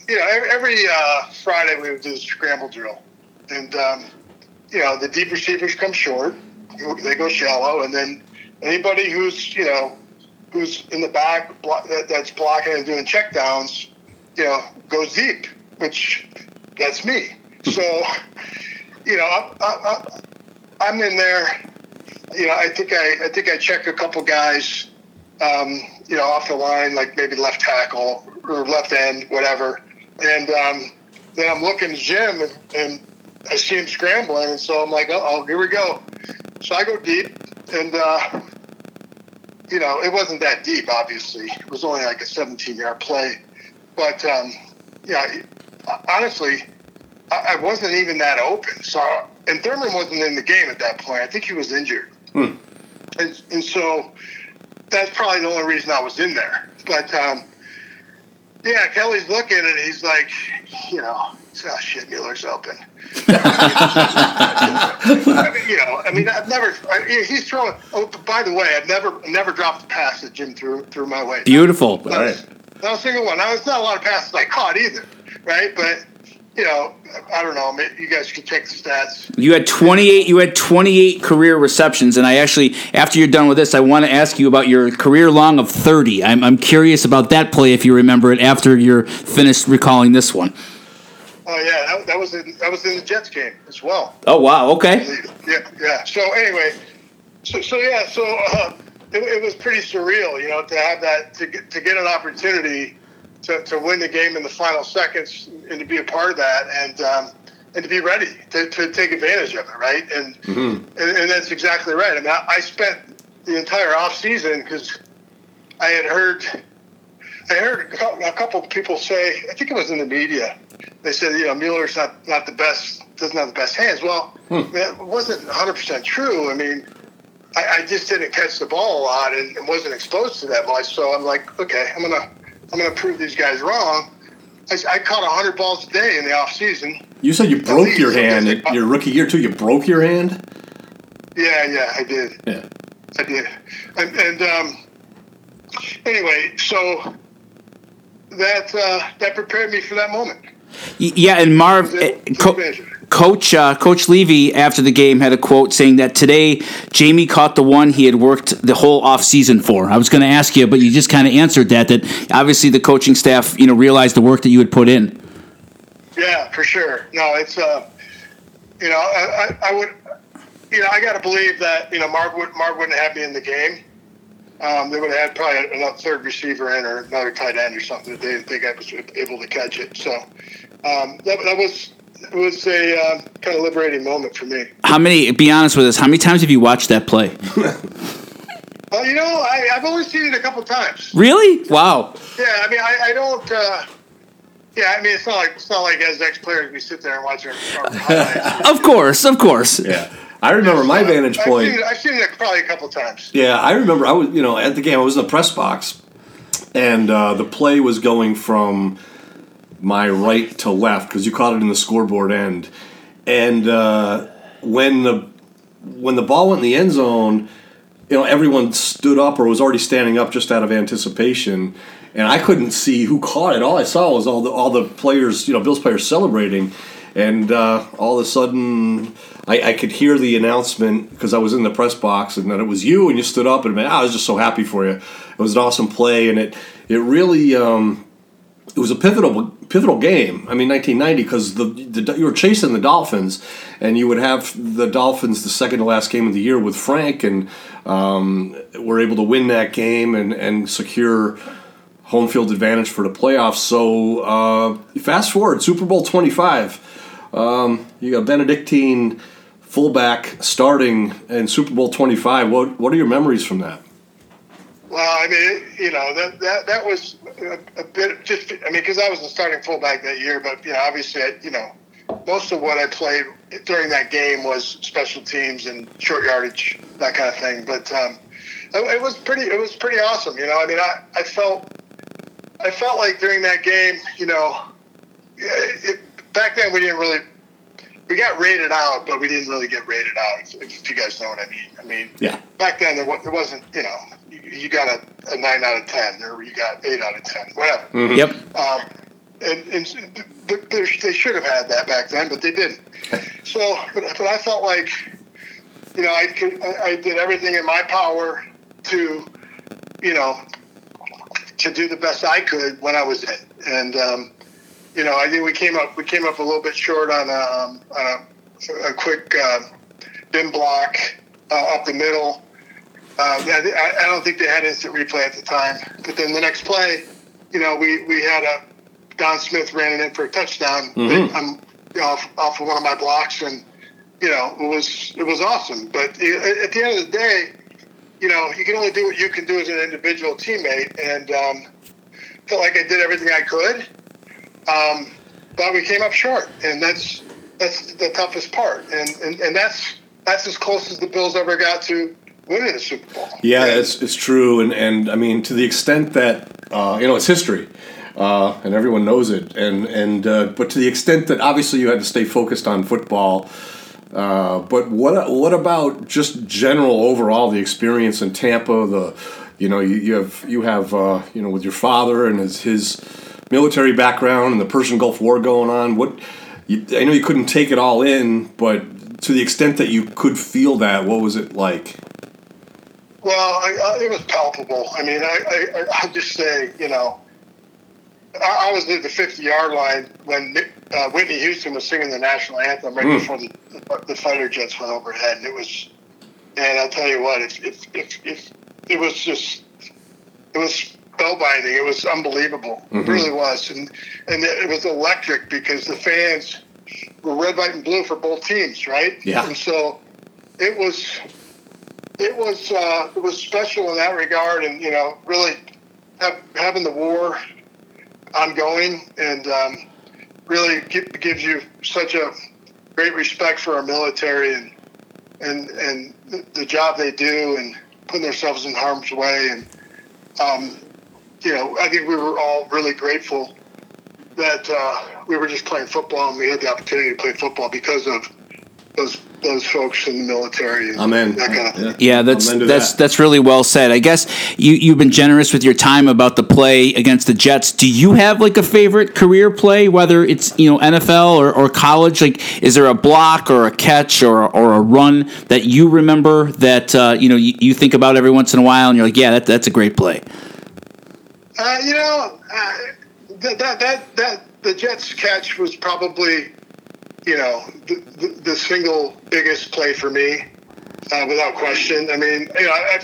you know every, uh, Friday we would do the scramble drill, and um, you know the deep receivers come short, they go shallow, and then anybody who's you know who's in the back that, that's blocking and doing checkdowns, you know, goes deep, which that's me. So you know I, I'm in there. You know, I think I I think I check a couple guys. Um, you know, off the line, like maybe left tackle or left end, whatever. And um, then I'm looking at Jim and, and I see him scrambling. And so I'm like, oh, here we go. So I go deep. And, uh, you know, it wasn't that deep, obviously. It was only like a 17 yard play. But, um, yeah, honestly, I, wasn't even that open. So, and Thurman wasn't in the game at that point. I think he was injured. Hmm. And, and so, that's probably the only reason I was in there. But um, yeah, Kelly's looking and he's like, you know, oh shit, Mueller's open. I mean, you know, I mean, I've never. I, he's throwing. Oh, by the way, I've never, never dropped a pass that Jim threw through my way. Beautiful. Not, right. not a single one. Now, it's not a lot of passes I caught either, right? But you know, I don't know. You guys can check the stats. You had 28. You had 28 career receptions, and I actually, after you're done with this, I want to ask you about your career long of 30. I'm, I'm curious about that play if you remember it after you're finished recalling this one. Oh yeah, that, that was in, that was in the Jets game as well. Oh wow, okay. Yeah, yeah. So anyway, so so yeah, so uh, it, it was pretty surreal, you know, to have that to get to get an opportunity to, to win the game in the final seconds and to be a part of that and um, and to be ready to, to take advantage of it, right? And, mm-hmm. and, and that's exactly right. I mean, I, I spent the entire off season because I had heard I heard a couple of people say I think it was in the media. They said you know Mueller's not not the best doesn't have the best hands. Well, hmm. it wasn't 100 percent true. I mean. I, I, just didn't catch the ball a lot and, and wasn't exposed to that much. So I'm like, okay, I'm gonna I'm going to prove these guys wrong. I, I caught 100 balls a day in the off season. You said you broke your hand in your rookie year too. You broke your hand. Yeah, yeah, I did. Yeah, I did. And, and um, anyway, so that uh, that prepared me for that moment. Yeah, and Marv, eh, Co- Coach uh, Coach Levy after the game had a quote saying that today Jamie caught the one he had worked the whole off season for. I was going to ask you, but you just kind of answered that. That obviously the coaching staff, you know, realized the work that you had put in. Yeah, for sure. No, it's uh, you know, I, I, I would, you know, I got to believe that you know Marv would Marv wouldn't have me in the game. Um, they would have had probably another third receiver in or another tight end or something that they didn't think I was able to catch it. So um, that, that was was a uh, kind of liberating moment for me. How many? Be honest with us. How many times have you watched that play? [laughs] well, you know, I, have only seen it a couple times. Really? Wow. Yeah, I mean, I, I don't. Uh, yeah, I mean, it's not like it's not like as ex players we sit there and watch our, our highlights. [laughs] of course, of course. Yeah. I remember my vantage point. I've seen, it, I've seen, it, probably a couple times. Yeah, I remember I was, you know, at the game. I was in the press box, and uh, the play was going from my right to left because you caught it in the scoreboard end. And uh, when the when the ball went in the end zone, you know everyone stood up or was already standing up just out of anticipation, and I couldn't see who caught it. All I saw was all the all the players, you know, Bills players celebrating, and uh, all of a sudden. I, I could hear the announcement because I was in the press box, and then it was you, and you stood up, and man, I was just so happy for you. It was an awesome play, and it it really um, it was a pivotal pivotal game. I mean, 1990 because the, the, you were chasing the Dolphins, and you would have the Dolphins the second to last game of the year with Frank, and um, were able to win that game and and secure home field advantage for the playoffs. So uh, fast forward Super Bowl 25, um, you got Benedictine fullback starting in Super Bowl 25. What what are your memories from that? Well, I mean, you know, that that, that was a, a bit just. I mean, because I was the starting fullback that year, but you know, obviously, I, you know, most of what I played during that game was special teams and short yardage, that kind of thing. But um, it, it was pretty. It was pretty awesome. You know, I mean, I, I felt I felt like during that game, you know, it, back then we didn't really we got rated out, but we didn't really get rated out. If, if you guys know what I mean. I mean, Yeah. back then there, wa- there wasn't, you know, you, you got a, a nine out of ten, or you got eight out of ten, whatever. Yep. Um, and, and th- th- they should have had that back then, but they didn't. So, but, but I felt like, you know, I could, I, I did everything in my power to, you know, to do the best I could when I was in, and um, you know, I think we came up we came up a little bit short on a um, on a, a quick uh, bin block uh, up the middle. Uh, I, I don't think they had instant replay at the time, but then the next play, you know, we, we had a Don Smith ran it in for a touchdown Mhm. um, off off of one of my blocks, and you know, it was it was awesome. But i- at the end of the day, you know, you can only do what you can do as an individual teammate, and um, felt like I did everything I could. Um, but we came up short, and that's that's the toughest part, and, and and that's that's as close as the Bills ever got to winning a Super Bowl. Yeah, it's, it's true, and and I mean to the extent that uh, you know it's history, uh, and everyone knows it, and and uh, but to the extent that obviously you had to stay focused on football. Uh, but what what about just general overall the experience in Tampa? The you know you, you have you have uh, you know with your father and his his military background and the Persian Gulf War going on. What you, I know you couldn't take it all in, but to the extent that you could feel that, what was it like? Well, I, I, it was palpable. I mean, I, I, I'll just say, you know, I, I was at the 50 yard line when uh, Whitney Houston was singing the national anthem right Mm. before the, the fighter jets went overhead. And it was, and I'll tell you what, if, if, if, if it was just, it was spellbinding. It was unbelievable. It really was. And, and it was electric because the fans were red, white, and blue for both teams, right? Yeah. And so it was, it was uh, it was special in that regard, and you know, really have, having the war ongoing, and um, really gi- gives you such a great respect for our military and and and the, the job they do, and putting themselves in harm's way, and um, you know, I think we were all really grateful that uh, we were just playing football, and we had the opportunity to play football because of those those folks in the military and Amen. that kind of thing. Yeah, that's that's that. that's really well said. I guess you you've been generous with your time about the play against the Jets. Do you have like a favorite career play, whether it's you know NFL or, or college? Like, is there a block or a catch or or a run that you remember that uh, you know you, you think about every once in a while, and you're like, yeah, that, that's a great play. Uh, you know, uh, that, that that that the Jets catch was probably, you know, the, the, the single biggest play for me, uh, without question. I mean, you know, I,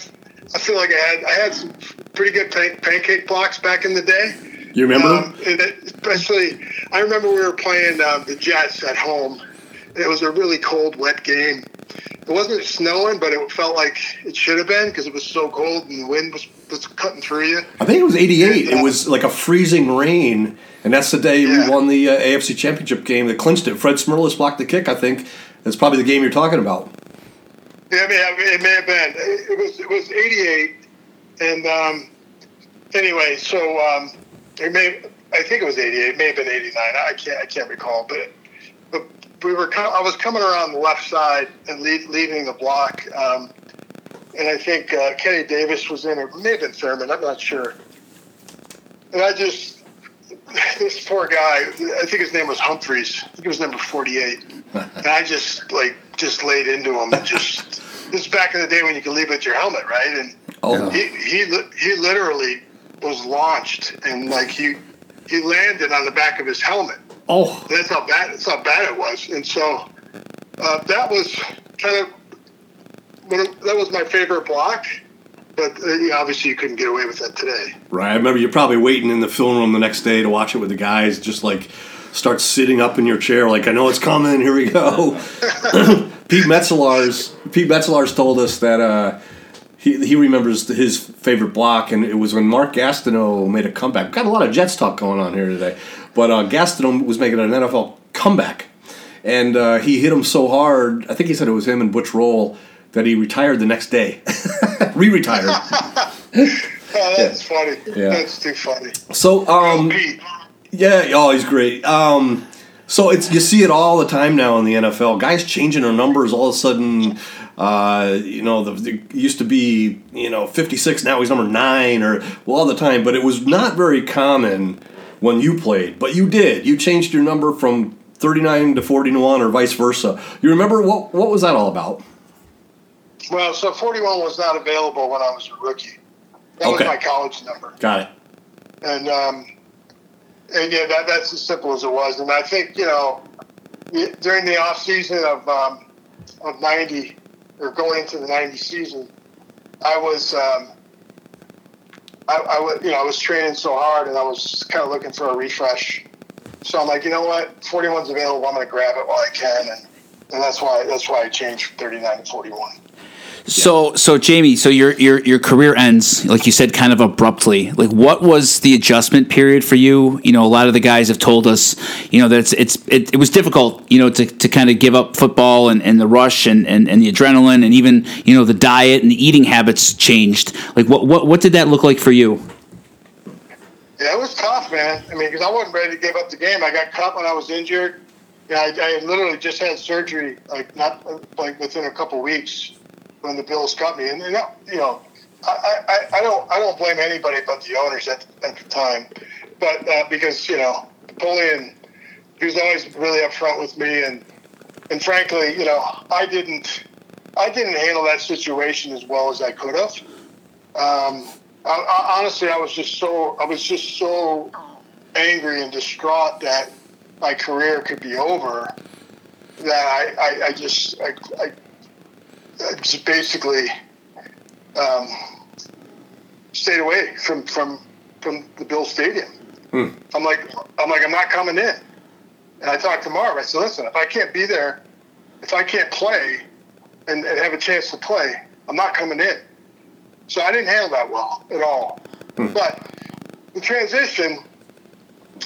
I feel like I had I had some pretty good pan- pancake blocks back in the day. You remember? Um, especially, I remember we were playing um, the Jets at home. It was a really cold, wet game. It wasn't snowing, but it felt like it should have been because it was so cold and the wind was, was cutting through you. I think it was '88. It was like a freezing rain, and that's the day Yeah. we won the uh, AFC Championship game that clinched it. Fred Smerlas blocked the kick. I think that's probably the game you're talking about. Yeah, I mean, I mean, it may have been. It was it was '88, and um, anyway, so um, it may. I think it was '88. It may have been '89. I can't. I can't recall. But but we were. I was coming around the left side and leave, leaving the block, um, and I think uh, Kenny Davis was in, it may have been Thurman. I'm not sure. And I just [laughs] this poor guy. I think his name was Humphreys. I think it was number 48. [laughs] And I just like just laid into him and just [laughs] this is back in the day when you could leave with your helmet, right? And Oh, he he he literally was launched and like he he landed on the back of his helmet. oh, That's how bad that's how bad it was. And so uh, that was kind of- that was my favorite block. But uh, obviously you couldn't get away with that today. right. I remember you're probably waiting in the film room the next day to watch it with the guys. Just like start sitting up in your chair, like I know it's coming. Here we go. [laughs] [laughs] Pete Metzelaars. Pete Metzelaars told us that uh, he he remembers his favorite block, and it was when Mark Gastineau made a comeback. We've got a lot of Jets talk going on here today, but uh, Gastineau was making an NFL comeback, and uh, he hit him so hard. I think he said it was him and Butch Rolle that he retired the next day, [laughs] re-retired. [laughs] Oh, that's funny. Yeah. That's too funny. so um, yeah, oh, he's great. Um, So it's you see it all the time now in the NFL. Guys changing their numbers all of a sudden. Uh, you know, the, the used to be you know fifty six. Now he's number nine, or well, all the time. But it was not very common when you played. But you did. You changed your number from thirty nine to forty one, or vice versa. You remember what what was that all about? Well, so 41 was not available when I was a rookie. That Okay. was my college number. Got it. And, um, and yeah, that, that's as simple as it was. And I think, you know, during the off season of, um, of 90 or going into the 90 season, I was, um, I, I was, you know, I was training so hard and I was kind of looking for a refresh. So I'm like, you know what? 41's available. I'm going to grab it while I can. And, and that's why, that's why I changed from 39 to 41. So, so Jamie, so your your your career ends, like you said, kind of abruptly. Like, what was the adjustment period for you? You know, a lot of the guys have told us, you know, that it's it's it, it was difficult, you know, to, to kind of give up football and, and the rush and, and, and the adrenaline and even you know the diet and the eating habits changed. Like, what what what did that look like for you? Yeah, it was tough, man. I mean, because I wasn't ready to give up the game. I got cut when I was injured. Yeah, I, I literally just had surgery, like not like within a couple weeks when the Bills cut me. And you know, I, I, I don't I don't blame anybody but the owners at, at the time, but uh, because you know Napoleon, he was always really upfront with me, and and frankly, you know, I didn't I didn't handle that situation as well as I could have. Um, I, I, honestly, I was just so I was just so angry and distraught that my career could be over that I, I, I just I, just basically um, stayed away from from from the Bill Stadium. I'm like I'm like I'm not coming in. And I talked to Marv. I said, listen, if I can't be there, if I can't play and, and have a chance to play, I'm not coming in. So I didn't handle that well at all. But the transition,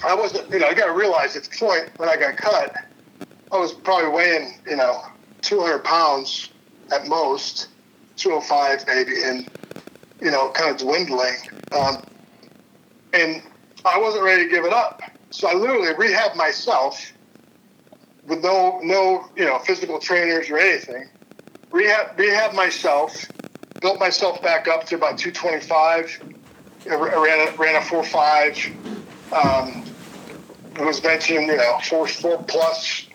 I wasn't, you know, I got to realize at the point when I got cut, I was probably weighing, you know, 200 pounds at most, 205 maybe, and, you know, kind of dwindling. Um, and I wasn't ready to give it up. So I literally rehabbed myself with no, no, you know, physical trainers or anything. Rehab, rehab myself, built myself back up to about 225. I ran a, ran a 4.5. Um, was benching, you know, four, four plus,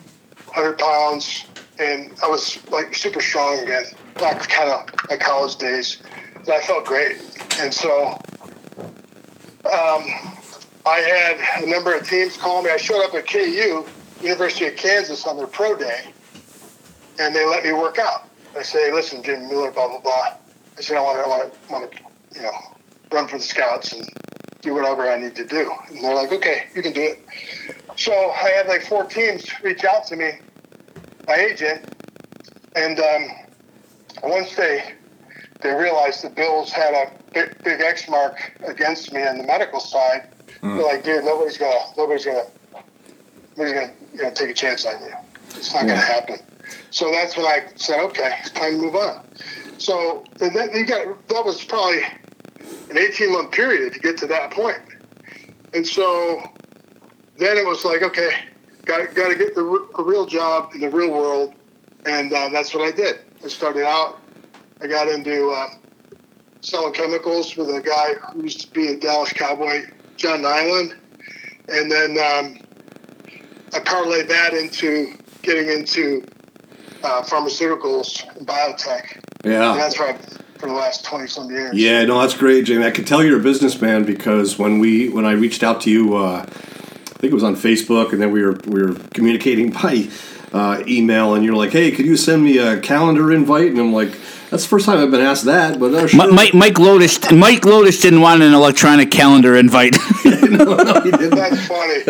100 pounds. And I was like super strong again, back kind of my college days. And I felt great. And so um, I had a number of teams call me. I showed up at KU, University of Kansas, on their pro day, and they let me work out. I say, listen, Jamie Mueller, blah blah blah. I said, I want to, I want to, want to, you know, run for the scouts and do whatever I need to do. And they're like, okay, you can do it. So I had like four teams reach out to me, my agent, and um, once they they realized the Bills had a big, big X mark against me on the medical side, they're like, dude, nobody's gonna, nobody's gonna, nobody's gonna, you know, take a chance on you. It's not gonna happen. So that's when I said, okay, it's time to move on. So and then you got that was probably an 18 month period to get to that point. And so then it was like, okay, got got to get the, a real job in the real world, and uh, that's what I did. I started out. I got into uh, selling chemicals with a guy who used to be a Dallas Cowboy, John Niland, and then um, I parlayed that into getting into uh, pharmaceuticals and biotech. And Yeah. that's right for the last 20 some years. Yeah, no, that's great, Jamie. I could tell you're a businessman because when we when I reached out to you, uh, I think it was on Facebook, and then we were we were communicating [laughs] by uh, email, and you're like, "Hey, could you send me a calendar invite?" And I'm like, "That's the first time I've been asked that." But uh, sure. Mike Mike Lodish Mike Lodish didn't want an electronic calendar invite. [laughs] no, he didn't. That's funny.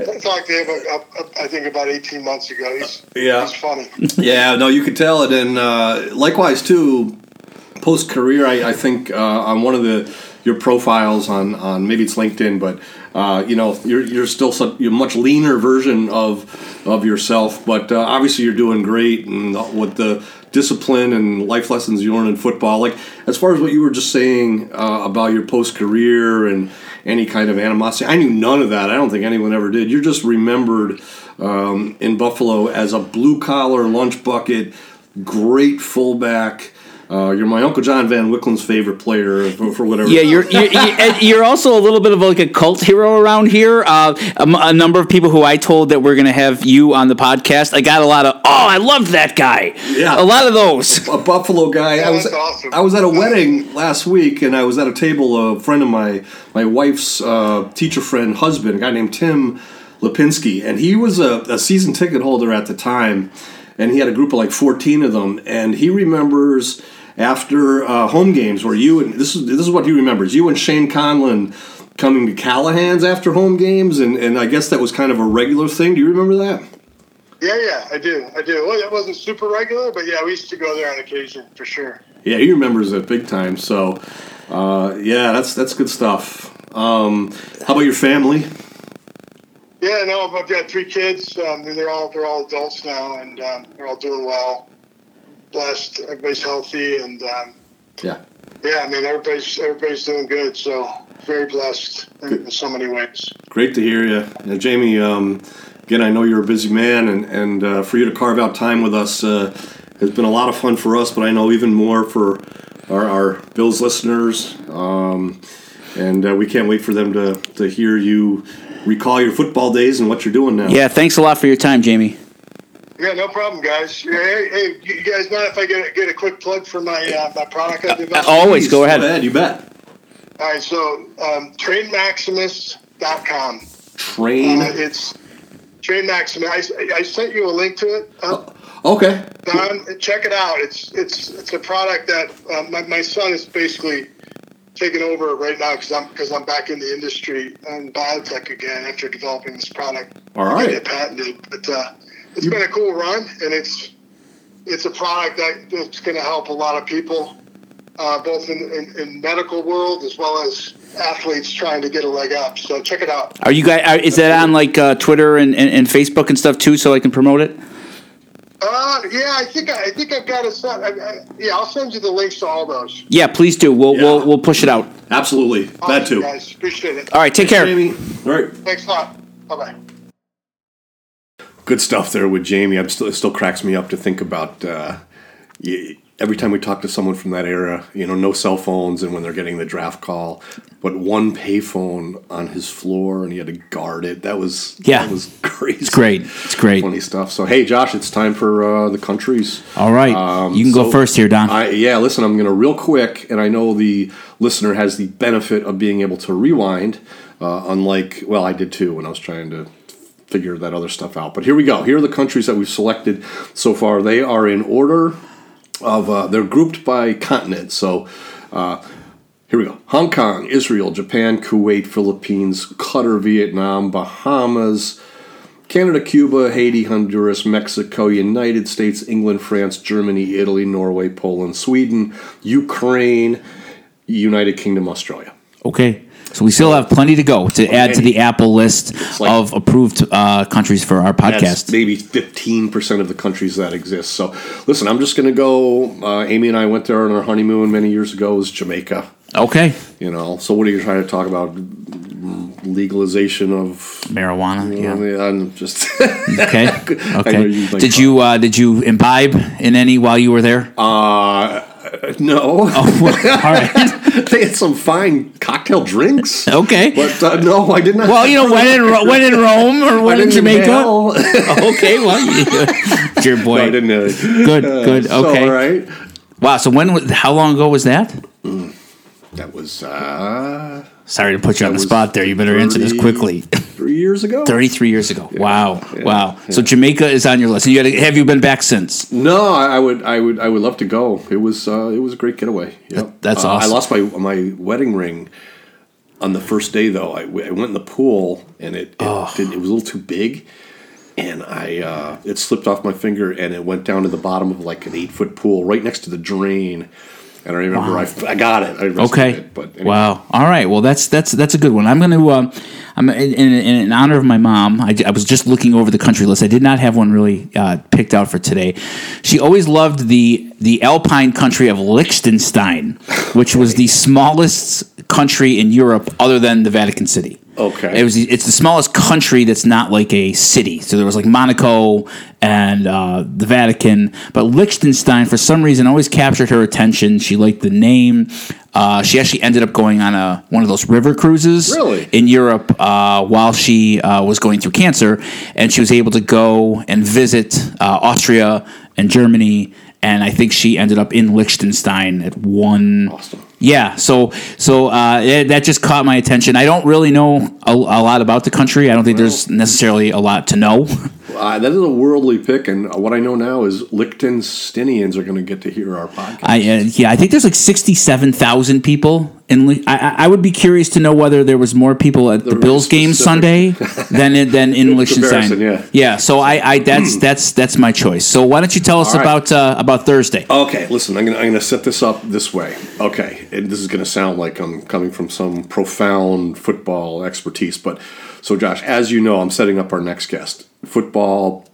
I talked to him, uh, uh, I think, about 18 months ago. He's, Yeah. he's funny. [laughs] Yeah, no, you could tell it, and uh, likewise too. Post career, I, I think uh, on one of the your profiles on on maybe it's LinkedIn, but uh, you know, you're you're still such, you're a much leaner version of of yourself, but uh, obviously you're doing great and with the discipline and life lessons you learn in football. Like as far as what you were just saying uh, about your post career and any kind of animosity, I knew none of that. I don't think anyone ever did. You're just remembered um, in Buffalo as a blue collar lunch bucket, great fullback. Uh, you're my Uncle John Van Wicklin's favorite player for, for whatever. Yeah, you're, you're you're also a little bit of like a cult hero around here. Uh, a, a, number of people who I told that we're going to have you on the podcast, I got a lot of, oh, I loved that guy. Yeah, a lot of those. A Buffalo guy. Yeah, I was awesome. I was at a wedding last week, and I was at a table. A friend of my my wife's uh, teacher friend husband, a guy named Tim Lipinski, and he was a, a season ticket holder at the time, and he had a group of like fourteen of them, and he remembers after uh, home games where you and this is this is what he remembers you and Shane Conlan coming to Callahan's after home games and, and I guess that was kind of a regular thing. Do you remember that? Yeah, yeah, I do. I do. Well, it wasn't super regular, but yeah, we used to go there on occasion for sure. Yeah, he remembers it big time. So, uh, yeah, that's that's good stuff. Um, how about your family? Yeah, no, I've got three kids. Um, they're all they're all adults now, and um, they're all doing well blessed. Everybody's healthy, and um, yeah, yeah. I mean, everybody's everybody's doing good. So very blessed in, in so many ways. Great to hear you, now, Jamie. Um, again, I know you're a busy man, and and uh, for you to carve out time with us uh, has been a lot of fun for us. But I know even more for our, our Bills listeners, um, and uh, we can't wait for them to to hear you recall your football days and what you're doing now. Yeah, thanks a lot for your time, Jamie. Yeah, no problem, guys. Hey, hey, you guys mind if I get a, get a quick plug for my uh, my product I developed? Uh, always, go ahead. Go ahead, you bet. All right, so um, trainmaximus.com. Train. Uh, it's Train Maximus. I, I sent you a link to it. Uh, okay. Don, check it out. It's it's it's a product that uh, my, my son is basically taking over right now because I'm because I'm back in the industry and biotech again after developing this product. All right. Get it patented, but. Uh, it's been a cool run, and it's it's a product that, that's going to help a lot of people, uh, both in, in, in, medical world as well as athletes trying to get a leg up. So check it out. Are you guys? Are, is that on like uh, Twitter and, and, and, Facebook and stuff too, so I can promote it? Uh, yeah, I think I, I think I've got a set. I, I, yeah, I'll send you the links to all those. Yeah, please do. We'll yeah. we'll, we'll push it out. Absolutely, awesome, that too. Guys, appreciate it. All right, take Thanks, care. All right, thanks a lot. Bye bye good stuff there with Jamie. I'm still, it still cracks me up to think about. Uh, every time we talk to someone from that era, you know, no cell phones, and when they're getting the draft call, but one payphone on his floor, and he had to guard it. That was yeah, that was [laughs] crazy. It's great. It's great. Funny stuff. So hey, Josh, it's time for uh, the countries. All right, um, you can so go first here, Don. I, yeah, listen, I'm going to real quick, and I know the listener has the benefit of being able to rewind. Uh, unlike, well, I did too when I was trying to figure that other stuff out. But here we go. Here are the countries that we've selected so far. They are in order of uh, they're grouped by continent. So uh, here we go: Hong Kong, Israel, Japan, Kuwait, Philippines, Qatar, Vietnam, Bahamas. Canada, Cuba, Haiti, Honduras, Mexico, United States, England, France, Germany, Italy, Norway, Poland, Sweden, Ukraine, United Kingdom, Australia. Okay. So we still have plenty to go to add to the Apple list like, of approved uh, countries for our podcast. maybe fifteen percent of the countries that exist. So listen, I'm just going to go. Uh, Amy and I went there on our honeymoon many years ago. It was Jamaica. Okay. You know, so what are you trying to talk about? Legalization of marijuana. You know, yeah. I'm just [laughs] okay. [laughs] Okay. You did you uh, did you imbibe in any while you were there? Uh no. [laughs] Oh, well, all right. [laughs] they had some fine cocktail drinks. Okay. But uh, no, I did not. Well, you know, [laughs] when in when in Rome or when in Jamaica. okay, well, dear boy. No, I didn't. Uh, good, good. Okay. So, all right. Wow. So when? How long ago was that? Mm, that was. uh Sorry to put you on the spot there. You better 30, answer this quickly. Three years ago. Thirty-three years ago. Yeah, wow, yeah, wow. Yeah. So Jamaica is on your list. You have you been back since? No, I would, I would, I would love to go. It was, uh, it was a great getaway. Yep. That, that's uh, awesome. I lost my my wedding ring on the first day though. I, I went in the pool and it it, oh. it was a little too big, and I uh, it slipped off my finger and it went down to the bottom of like an eight foot pool right next to the drain I remember I, I got it. I Okay. it, but anyway. Wow. All right. Well, that's that's that's a good one. I'm going to. Uh, I'm in, in, in honor of my mom. I, I was just looking over the country list. I did not have one really uh, picked out for today. She always loved the the alpine country of Liechtenstein, which was the [laughs] smallest country in Europe other than the Vatican City. Okay. It was. It's the smallest country that's not like a city. So there was like Monaco and uh, the Vatican, but Liechtenstein for some reason always captured her attention. She liked the name. Uh, she actually ended up going on a one of those river cruises Really? in Europe uh, while she uh, was going through cancer, and she was able to go and visit uh, Austria and Germany. And I think she ended up in Liechtenstein at one. Awesome. Yeah, so so uh, it, that just caught my attention. I don't really know a, a lot about the country. I don't think there's necessarily a lot to know. [laughs] Uh, that is a worldly pick, and what I know now is Liechtensteinians are going to get to hear our podcast. I uh, yeah, I think there's like sixty-seven thousand people in. Lie- I, I would be curious to know whether there was more people at the, really Bills game Sunday [laughs] than in, than in Liechtenstein. comparison, yeah. So I, I that's that's that's my choice. So why don't you tell us right. about uh, about Thursday? Okay, listen, I'm gonna I'm gonna set this up this way. Okay, and this is gonna sound like I'm coming from some profound football expertise, but so Josh, as you know, I'm setting up our next guest. Football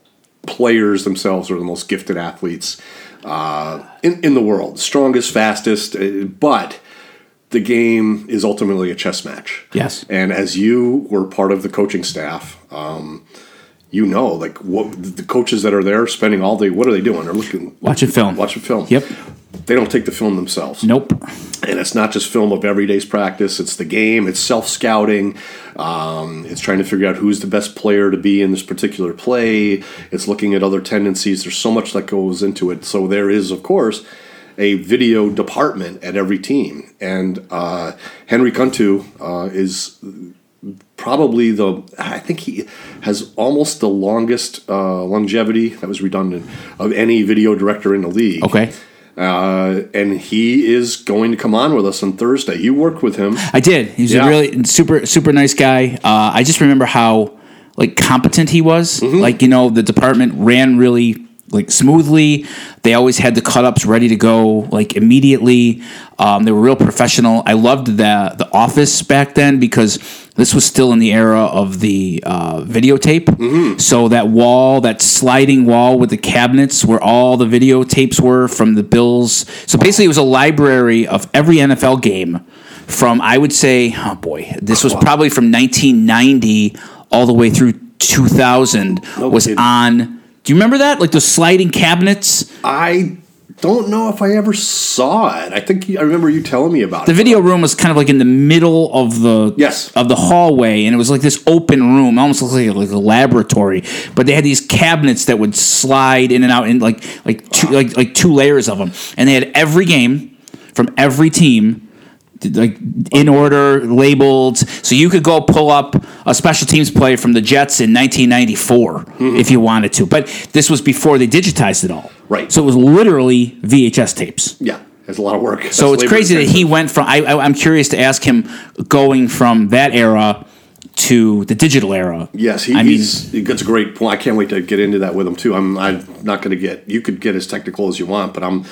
players themselves are the most gifted athletes uh, in in the world, strongest, fastest, uh, but the game is ultimately a chess match. Yes. And as you were part of the coaching staff, um, you know, like what the coaches that are there spending all day, what are they doing? They're looking, Watching film. watching film. Yep. They don't take the film themselves. Nope. And it's not just film of every day's practice, it's the game, it's self scouting, um, it's trying to figure out who's the best player to be in this particular play, it's looking at other tendencies. There's so much that goes into it. So there is, of course, a video department at every team. And uh, Henry Kunttu uh, is probably the I think he has almost the longest uh, longevity that was redundant of any video director in the league. Okay. Uh, and he is going to come on with us on Thursday. You worked with him. I did. He's Yeah. a really super super nice guy. Uh, I just remember how like competent he was. Mm-hmm. Like you know the department ran really like smoothly. They always had the cut ups ready to go like immediately. Um, they were real professional. I loved the the office back then because this was still in the era of the uh, videotape. Mm-hmm. So that wall, that sliding wall with the cabinets where all the videotapes were from the Bills. So basically, it was a library of every NFL game from I would say, oh boy, this was probably from 1990 all the way through 2000 No was kidding. on. Do you remember that? Like those sliding cabinets. I don't know if I ever saw it. I think you- I remember you telling me about The it. The video room was kind of like in the middle of the Yes. of the hallway, and it was like this open room, almost looked like a, like a laboratory. But they had these cabinets that would slide in and out, in like like two like like two layers of them, and they had every game from every team. Like in order, labeled, so you could go pull up a special teams play from the Jets in 1994 mm-hmm. if you wanted to. But this was before they digitized it all, Right. So it was literally VHS tapes. Yeah, it's a lot of work. So [laughs] That's it's crazy that he went from. I, I, I'm curious to ask him going from that era to the digital era. Yes, he, I mean, gets a great point. I can't wait to get into that with him too. I'm, I'm not going to get. You could get as technical as you want, but I'm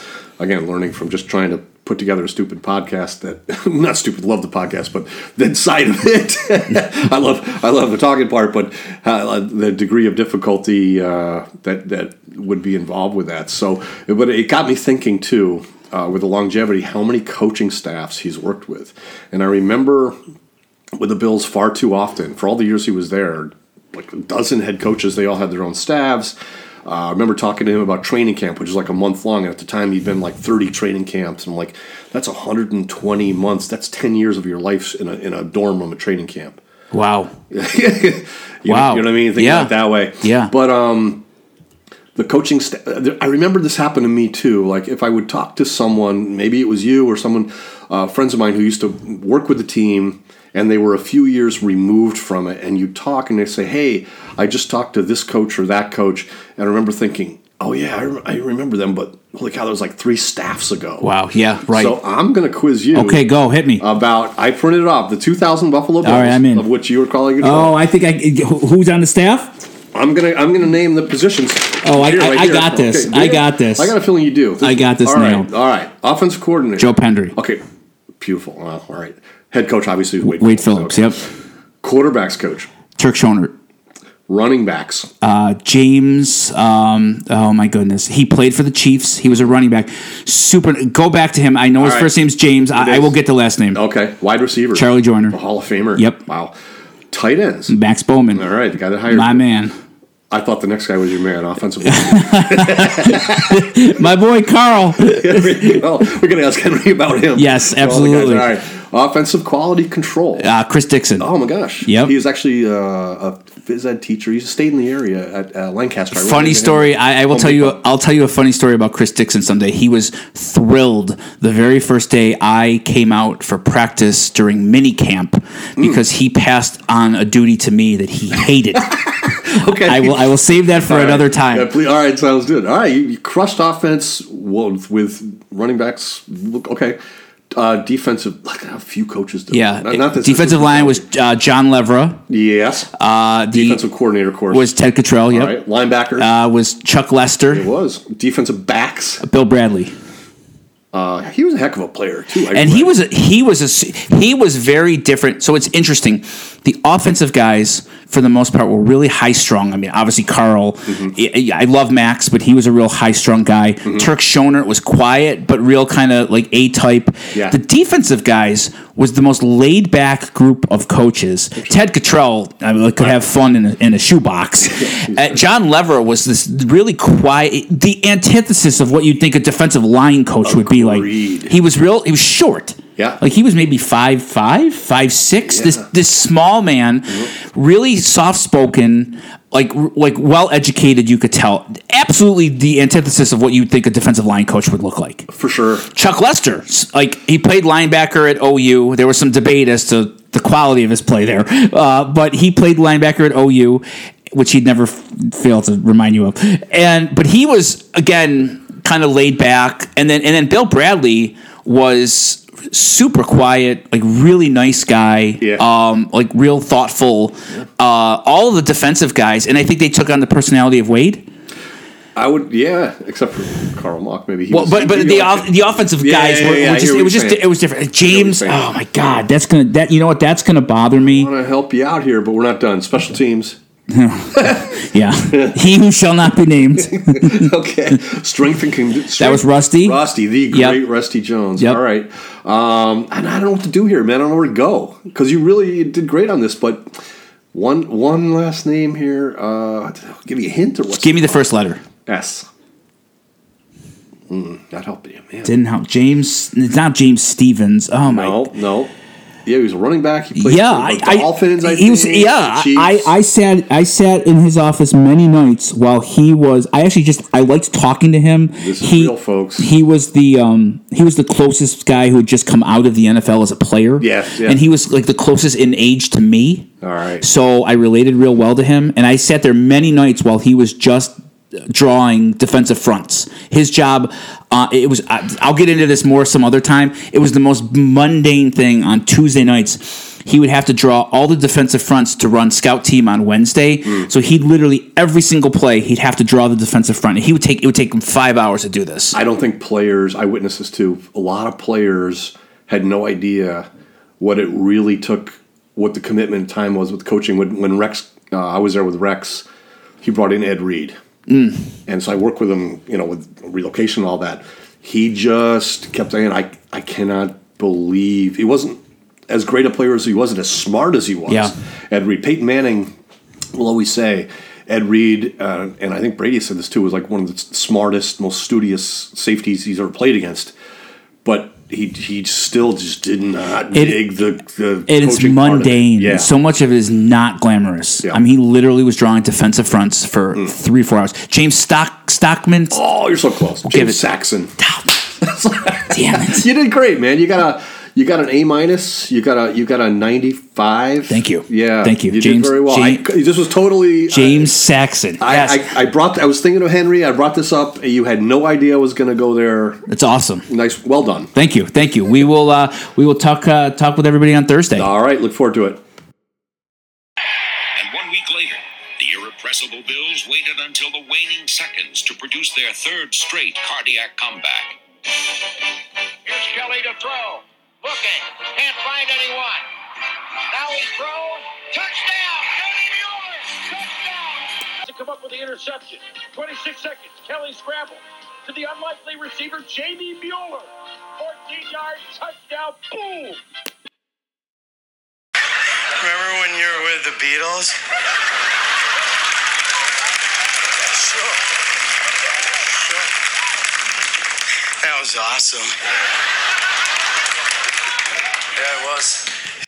again learning from just trying to put together a stupid podcast that [laughs] not stupid. Love the podcast, but that side of it, [laughs] I love. I love the talking part, but uh, the degree of difficulty uh, that that would be involved with that. So, but it got me thinking too. Uh, with the longevity, how many coaching staffs he's worked with, and I remember with the Bills far too often. For all the years he was there, like a dozen head coaches, they all had their own staffs. Uh, I remember talking to him about training camp, which is like a month long. And at the time, he'd been like 30 training camps. And I'm like, that's 120 months. That's 10 years of your life in a, in a dorm room at training camp. wow. [laughs] You Wow. Know, you know what I mean? Think Yeah. about it that way. Yeah. But um, the coaching staff, I remember this happened to me too. Like if I would talk to someone, maybe it was you or someone, uh, friends of mine who used to work with the team, and they were a few years removed from it, and you talk and they say, "Hey, I just talked to this coach or that coach," and I remember thinking, "Oh yeah, I, rem- I remember them," but holy cow, that was like three staffs ago. Wow. Yeah. Right. So I'm going to quiz you. okay. Go. Hit me. About I printed it off the 2000 Buffalo Bills, right, I'm in. of which you were calling it. oh, I think I. Who's on the staff? I'm gonna I'm gonna name the positions. Oh, I, Here, I, right I got this. Okay, I got this. I got a feeling you do. I got this All right. All right. Offensive coordinator. Joe Pendry. Okay. Beautiful. Wow. All right. Head coach, obviously, is Wade, Wade Phillips. Okay. Yep. Quarterbacks coach. Turk Schonert. Running backs. Uh, James. Um, oh my goodness, he played for the Chiefs. He was a running back. Super. Go back to him. I know his All right. first name's James. I, I will get the last name. Okay. Wide receiver. Charlie Joiner. The Hall of Famer. Yep. Wow. Tight ends. Max Bowman. All right. The guy that hired My you. man. I thought the next guy was your man, offensive. [laughs] My boy Carl. [laughs] well, we're going to ask Henry about him. Yes, All absolutely. All right. Offensive quality control. Uh, Chris Dixon. Oh my gosh! Yep. he was actually uh, a phys ed teacher. He stayed in the area at uh, Lancaster. I Funny story. I, I will Home tell you. I'll tell you a funny story about Chris Dixon someday. He was thrilled the very first day I came out for practice during mini camp because he passed on a duty to me that he hated. [laughs] okay, I will. I will save that for All right. another time. Yeah, please, all right, sounds good. All right, you, you crushed offense with, with running backs. Okay, uh, defensive. At a few coaches. Do. Yeah, Not, not defensive line was uh, John Levra. yes. Uh, the defensive coordinator, of course. was Ted Cottrell. all Yep. right. Linebacker Uh, was Chuck Lester, it was defensive backs. Bill Bradley, Uh, he was a heck of a player too. I and he was a, he was a he was very different. So it's interesting. The offensive guys, for the most part, were really high strung. I mean, obviously Carl. I, I love Max, but he was a real high strung guy. Turk Schonert was quiet, but real kind of like A type. Yeah. The defensive guys was the most laid back group of coaches. Ted Cottrell I mean, could have fun in a, in a shoebox. [laughs] Uh, John Levra was this really quiet, the antithesis of what you'd think a defensive line coach would be like. He was real. He was short. Yeah. like he was maybe five five, five six. This Yeah. this small man, really soft spoken. Like, like well educated, you could tell. Absolutely, the antithesis of what you'd think a defensive line coach would look like. for sure. Chuck Lester, like he played linebacker at OU. There was some debate as to the quality of his play there, uh, but he played linebacker at OU, which he'd never f- fail to remind you of. And but he was again kind of laid back, and then and then Bill Bradley was super quiet, like really nice guy, Yeah. um, like real thoughtful. Uh, all the defensive guys, and I think they took on the personality of Wade. I would, yeah, except for Carl Mauck, maybe. He Well, was- but but the off, the offensive Yeah, guys yeah, were, yeah, were just it was just saying. it was different. James, oh my god, that's gonna that you know what that's gonna bother me. I want to help you out here, but we're not done. Special teams. Yeah, he who shall not be named. [laughs] okay. Strength and conditioning. That was Rusty? Rusty, the Yep. great Rusty Jones. Yep. All right. Um, and I don't know what to do here, man. I don't know where to go because you really did great on this. But one one last name here. Uh, I'll give you a hint or what? Give me the first letter. S. Mm, not helping you, man. Didn't help. James. It's not James Stevens. Oh my. no, no. Yeah, he was a running back. He played Yeah, for I, the I, Dolphins. I he was, yeah, I, I sat I sat in his office many nights while he was. I actually just I liked talking to him. This is he, real, folks. He was the um he was the closest guy who had just come out of the NFL as a player. Yes, yeah. and he was like the closest in age to me. All right. So I related real well to him, and I sat there many nights while he was just drawing defensive fronts. His job, uh, it was. I- I'll get into this more some other time. It was the most mundane thing on Tuesday nights. He would have to draw all the defensive fronts to run scout team on Wednesday. So he'd literally every single play he'd have to draw the defensive front. And he would take it would take him five hours to do this. I don't think players, I witnessed this too, a lot of players had no idea what it really took, what the commitment time was with coaching. When, when Rex, uh, I was there with Rex, he brought in Ed Reed. And so I worked with him, you know, with relocation and all that. He just kept saying, I, I cannot believe he wasn't as great a player as he wasn't as smart as he was. Yeah. Ed Reed. Peyton Manning will always say Ed Reed, uh, and I think Brady said this too, was like one of the smartest, most studious safeties he's ever played against. But he he still just did not It- dig the the. It is of it. mundane. Yeah. So much of it is not glamorous. Yeah. Mm. I mean, he literally was drawing defensive fronts for three, four hours. James Stock Stockman. oh, you're so close. James Saxon. [laughs] Damn it. [laughs] You did great, man. You got a you got an A minus. You got a you got a ninety five. Thank you. Yeah, Thank you. You James- did very well. James- I, this was totally James Saxon. I, yes. I, I brought. I was thinking of Henry. I brought this up. You had no idea I was going to go there. it's awesome. Nice. Well done. Thank you. Thank you. We will uh, we will talk uh, talk with everybody on Thursday. All right. Look forward to it. And one week later, the irrepressible irrepressible Bills waited until the waning seconds to produce their third straight cardiac comeback. Here's Kelly to throw. Looking. Can't find anyone. Now he throws. Touchdown! Kelly Mueller! Touchdown! To come up with the interception. 26 seconds. Kelly scramble to the unlikely receiver, Jamie Mueller. 14 yard touchdown. Boom! Remember when you were with the Beatles? Sure. Sure. That was awesome. Was.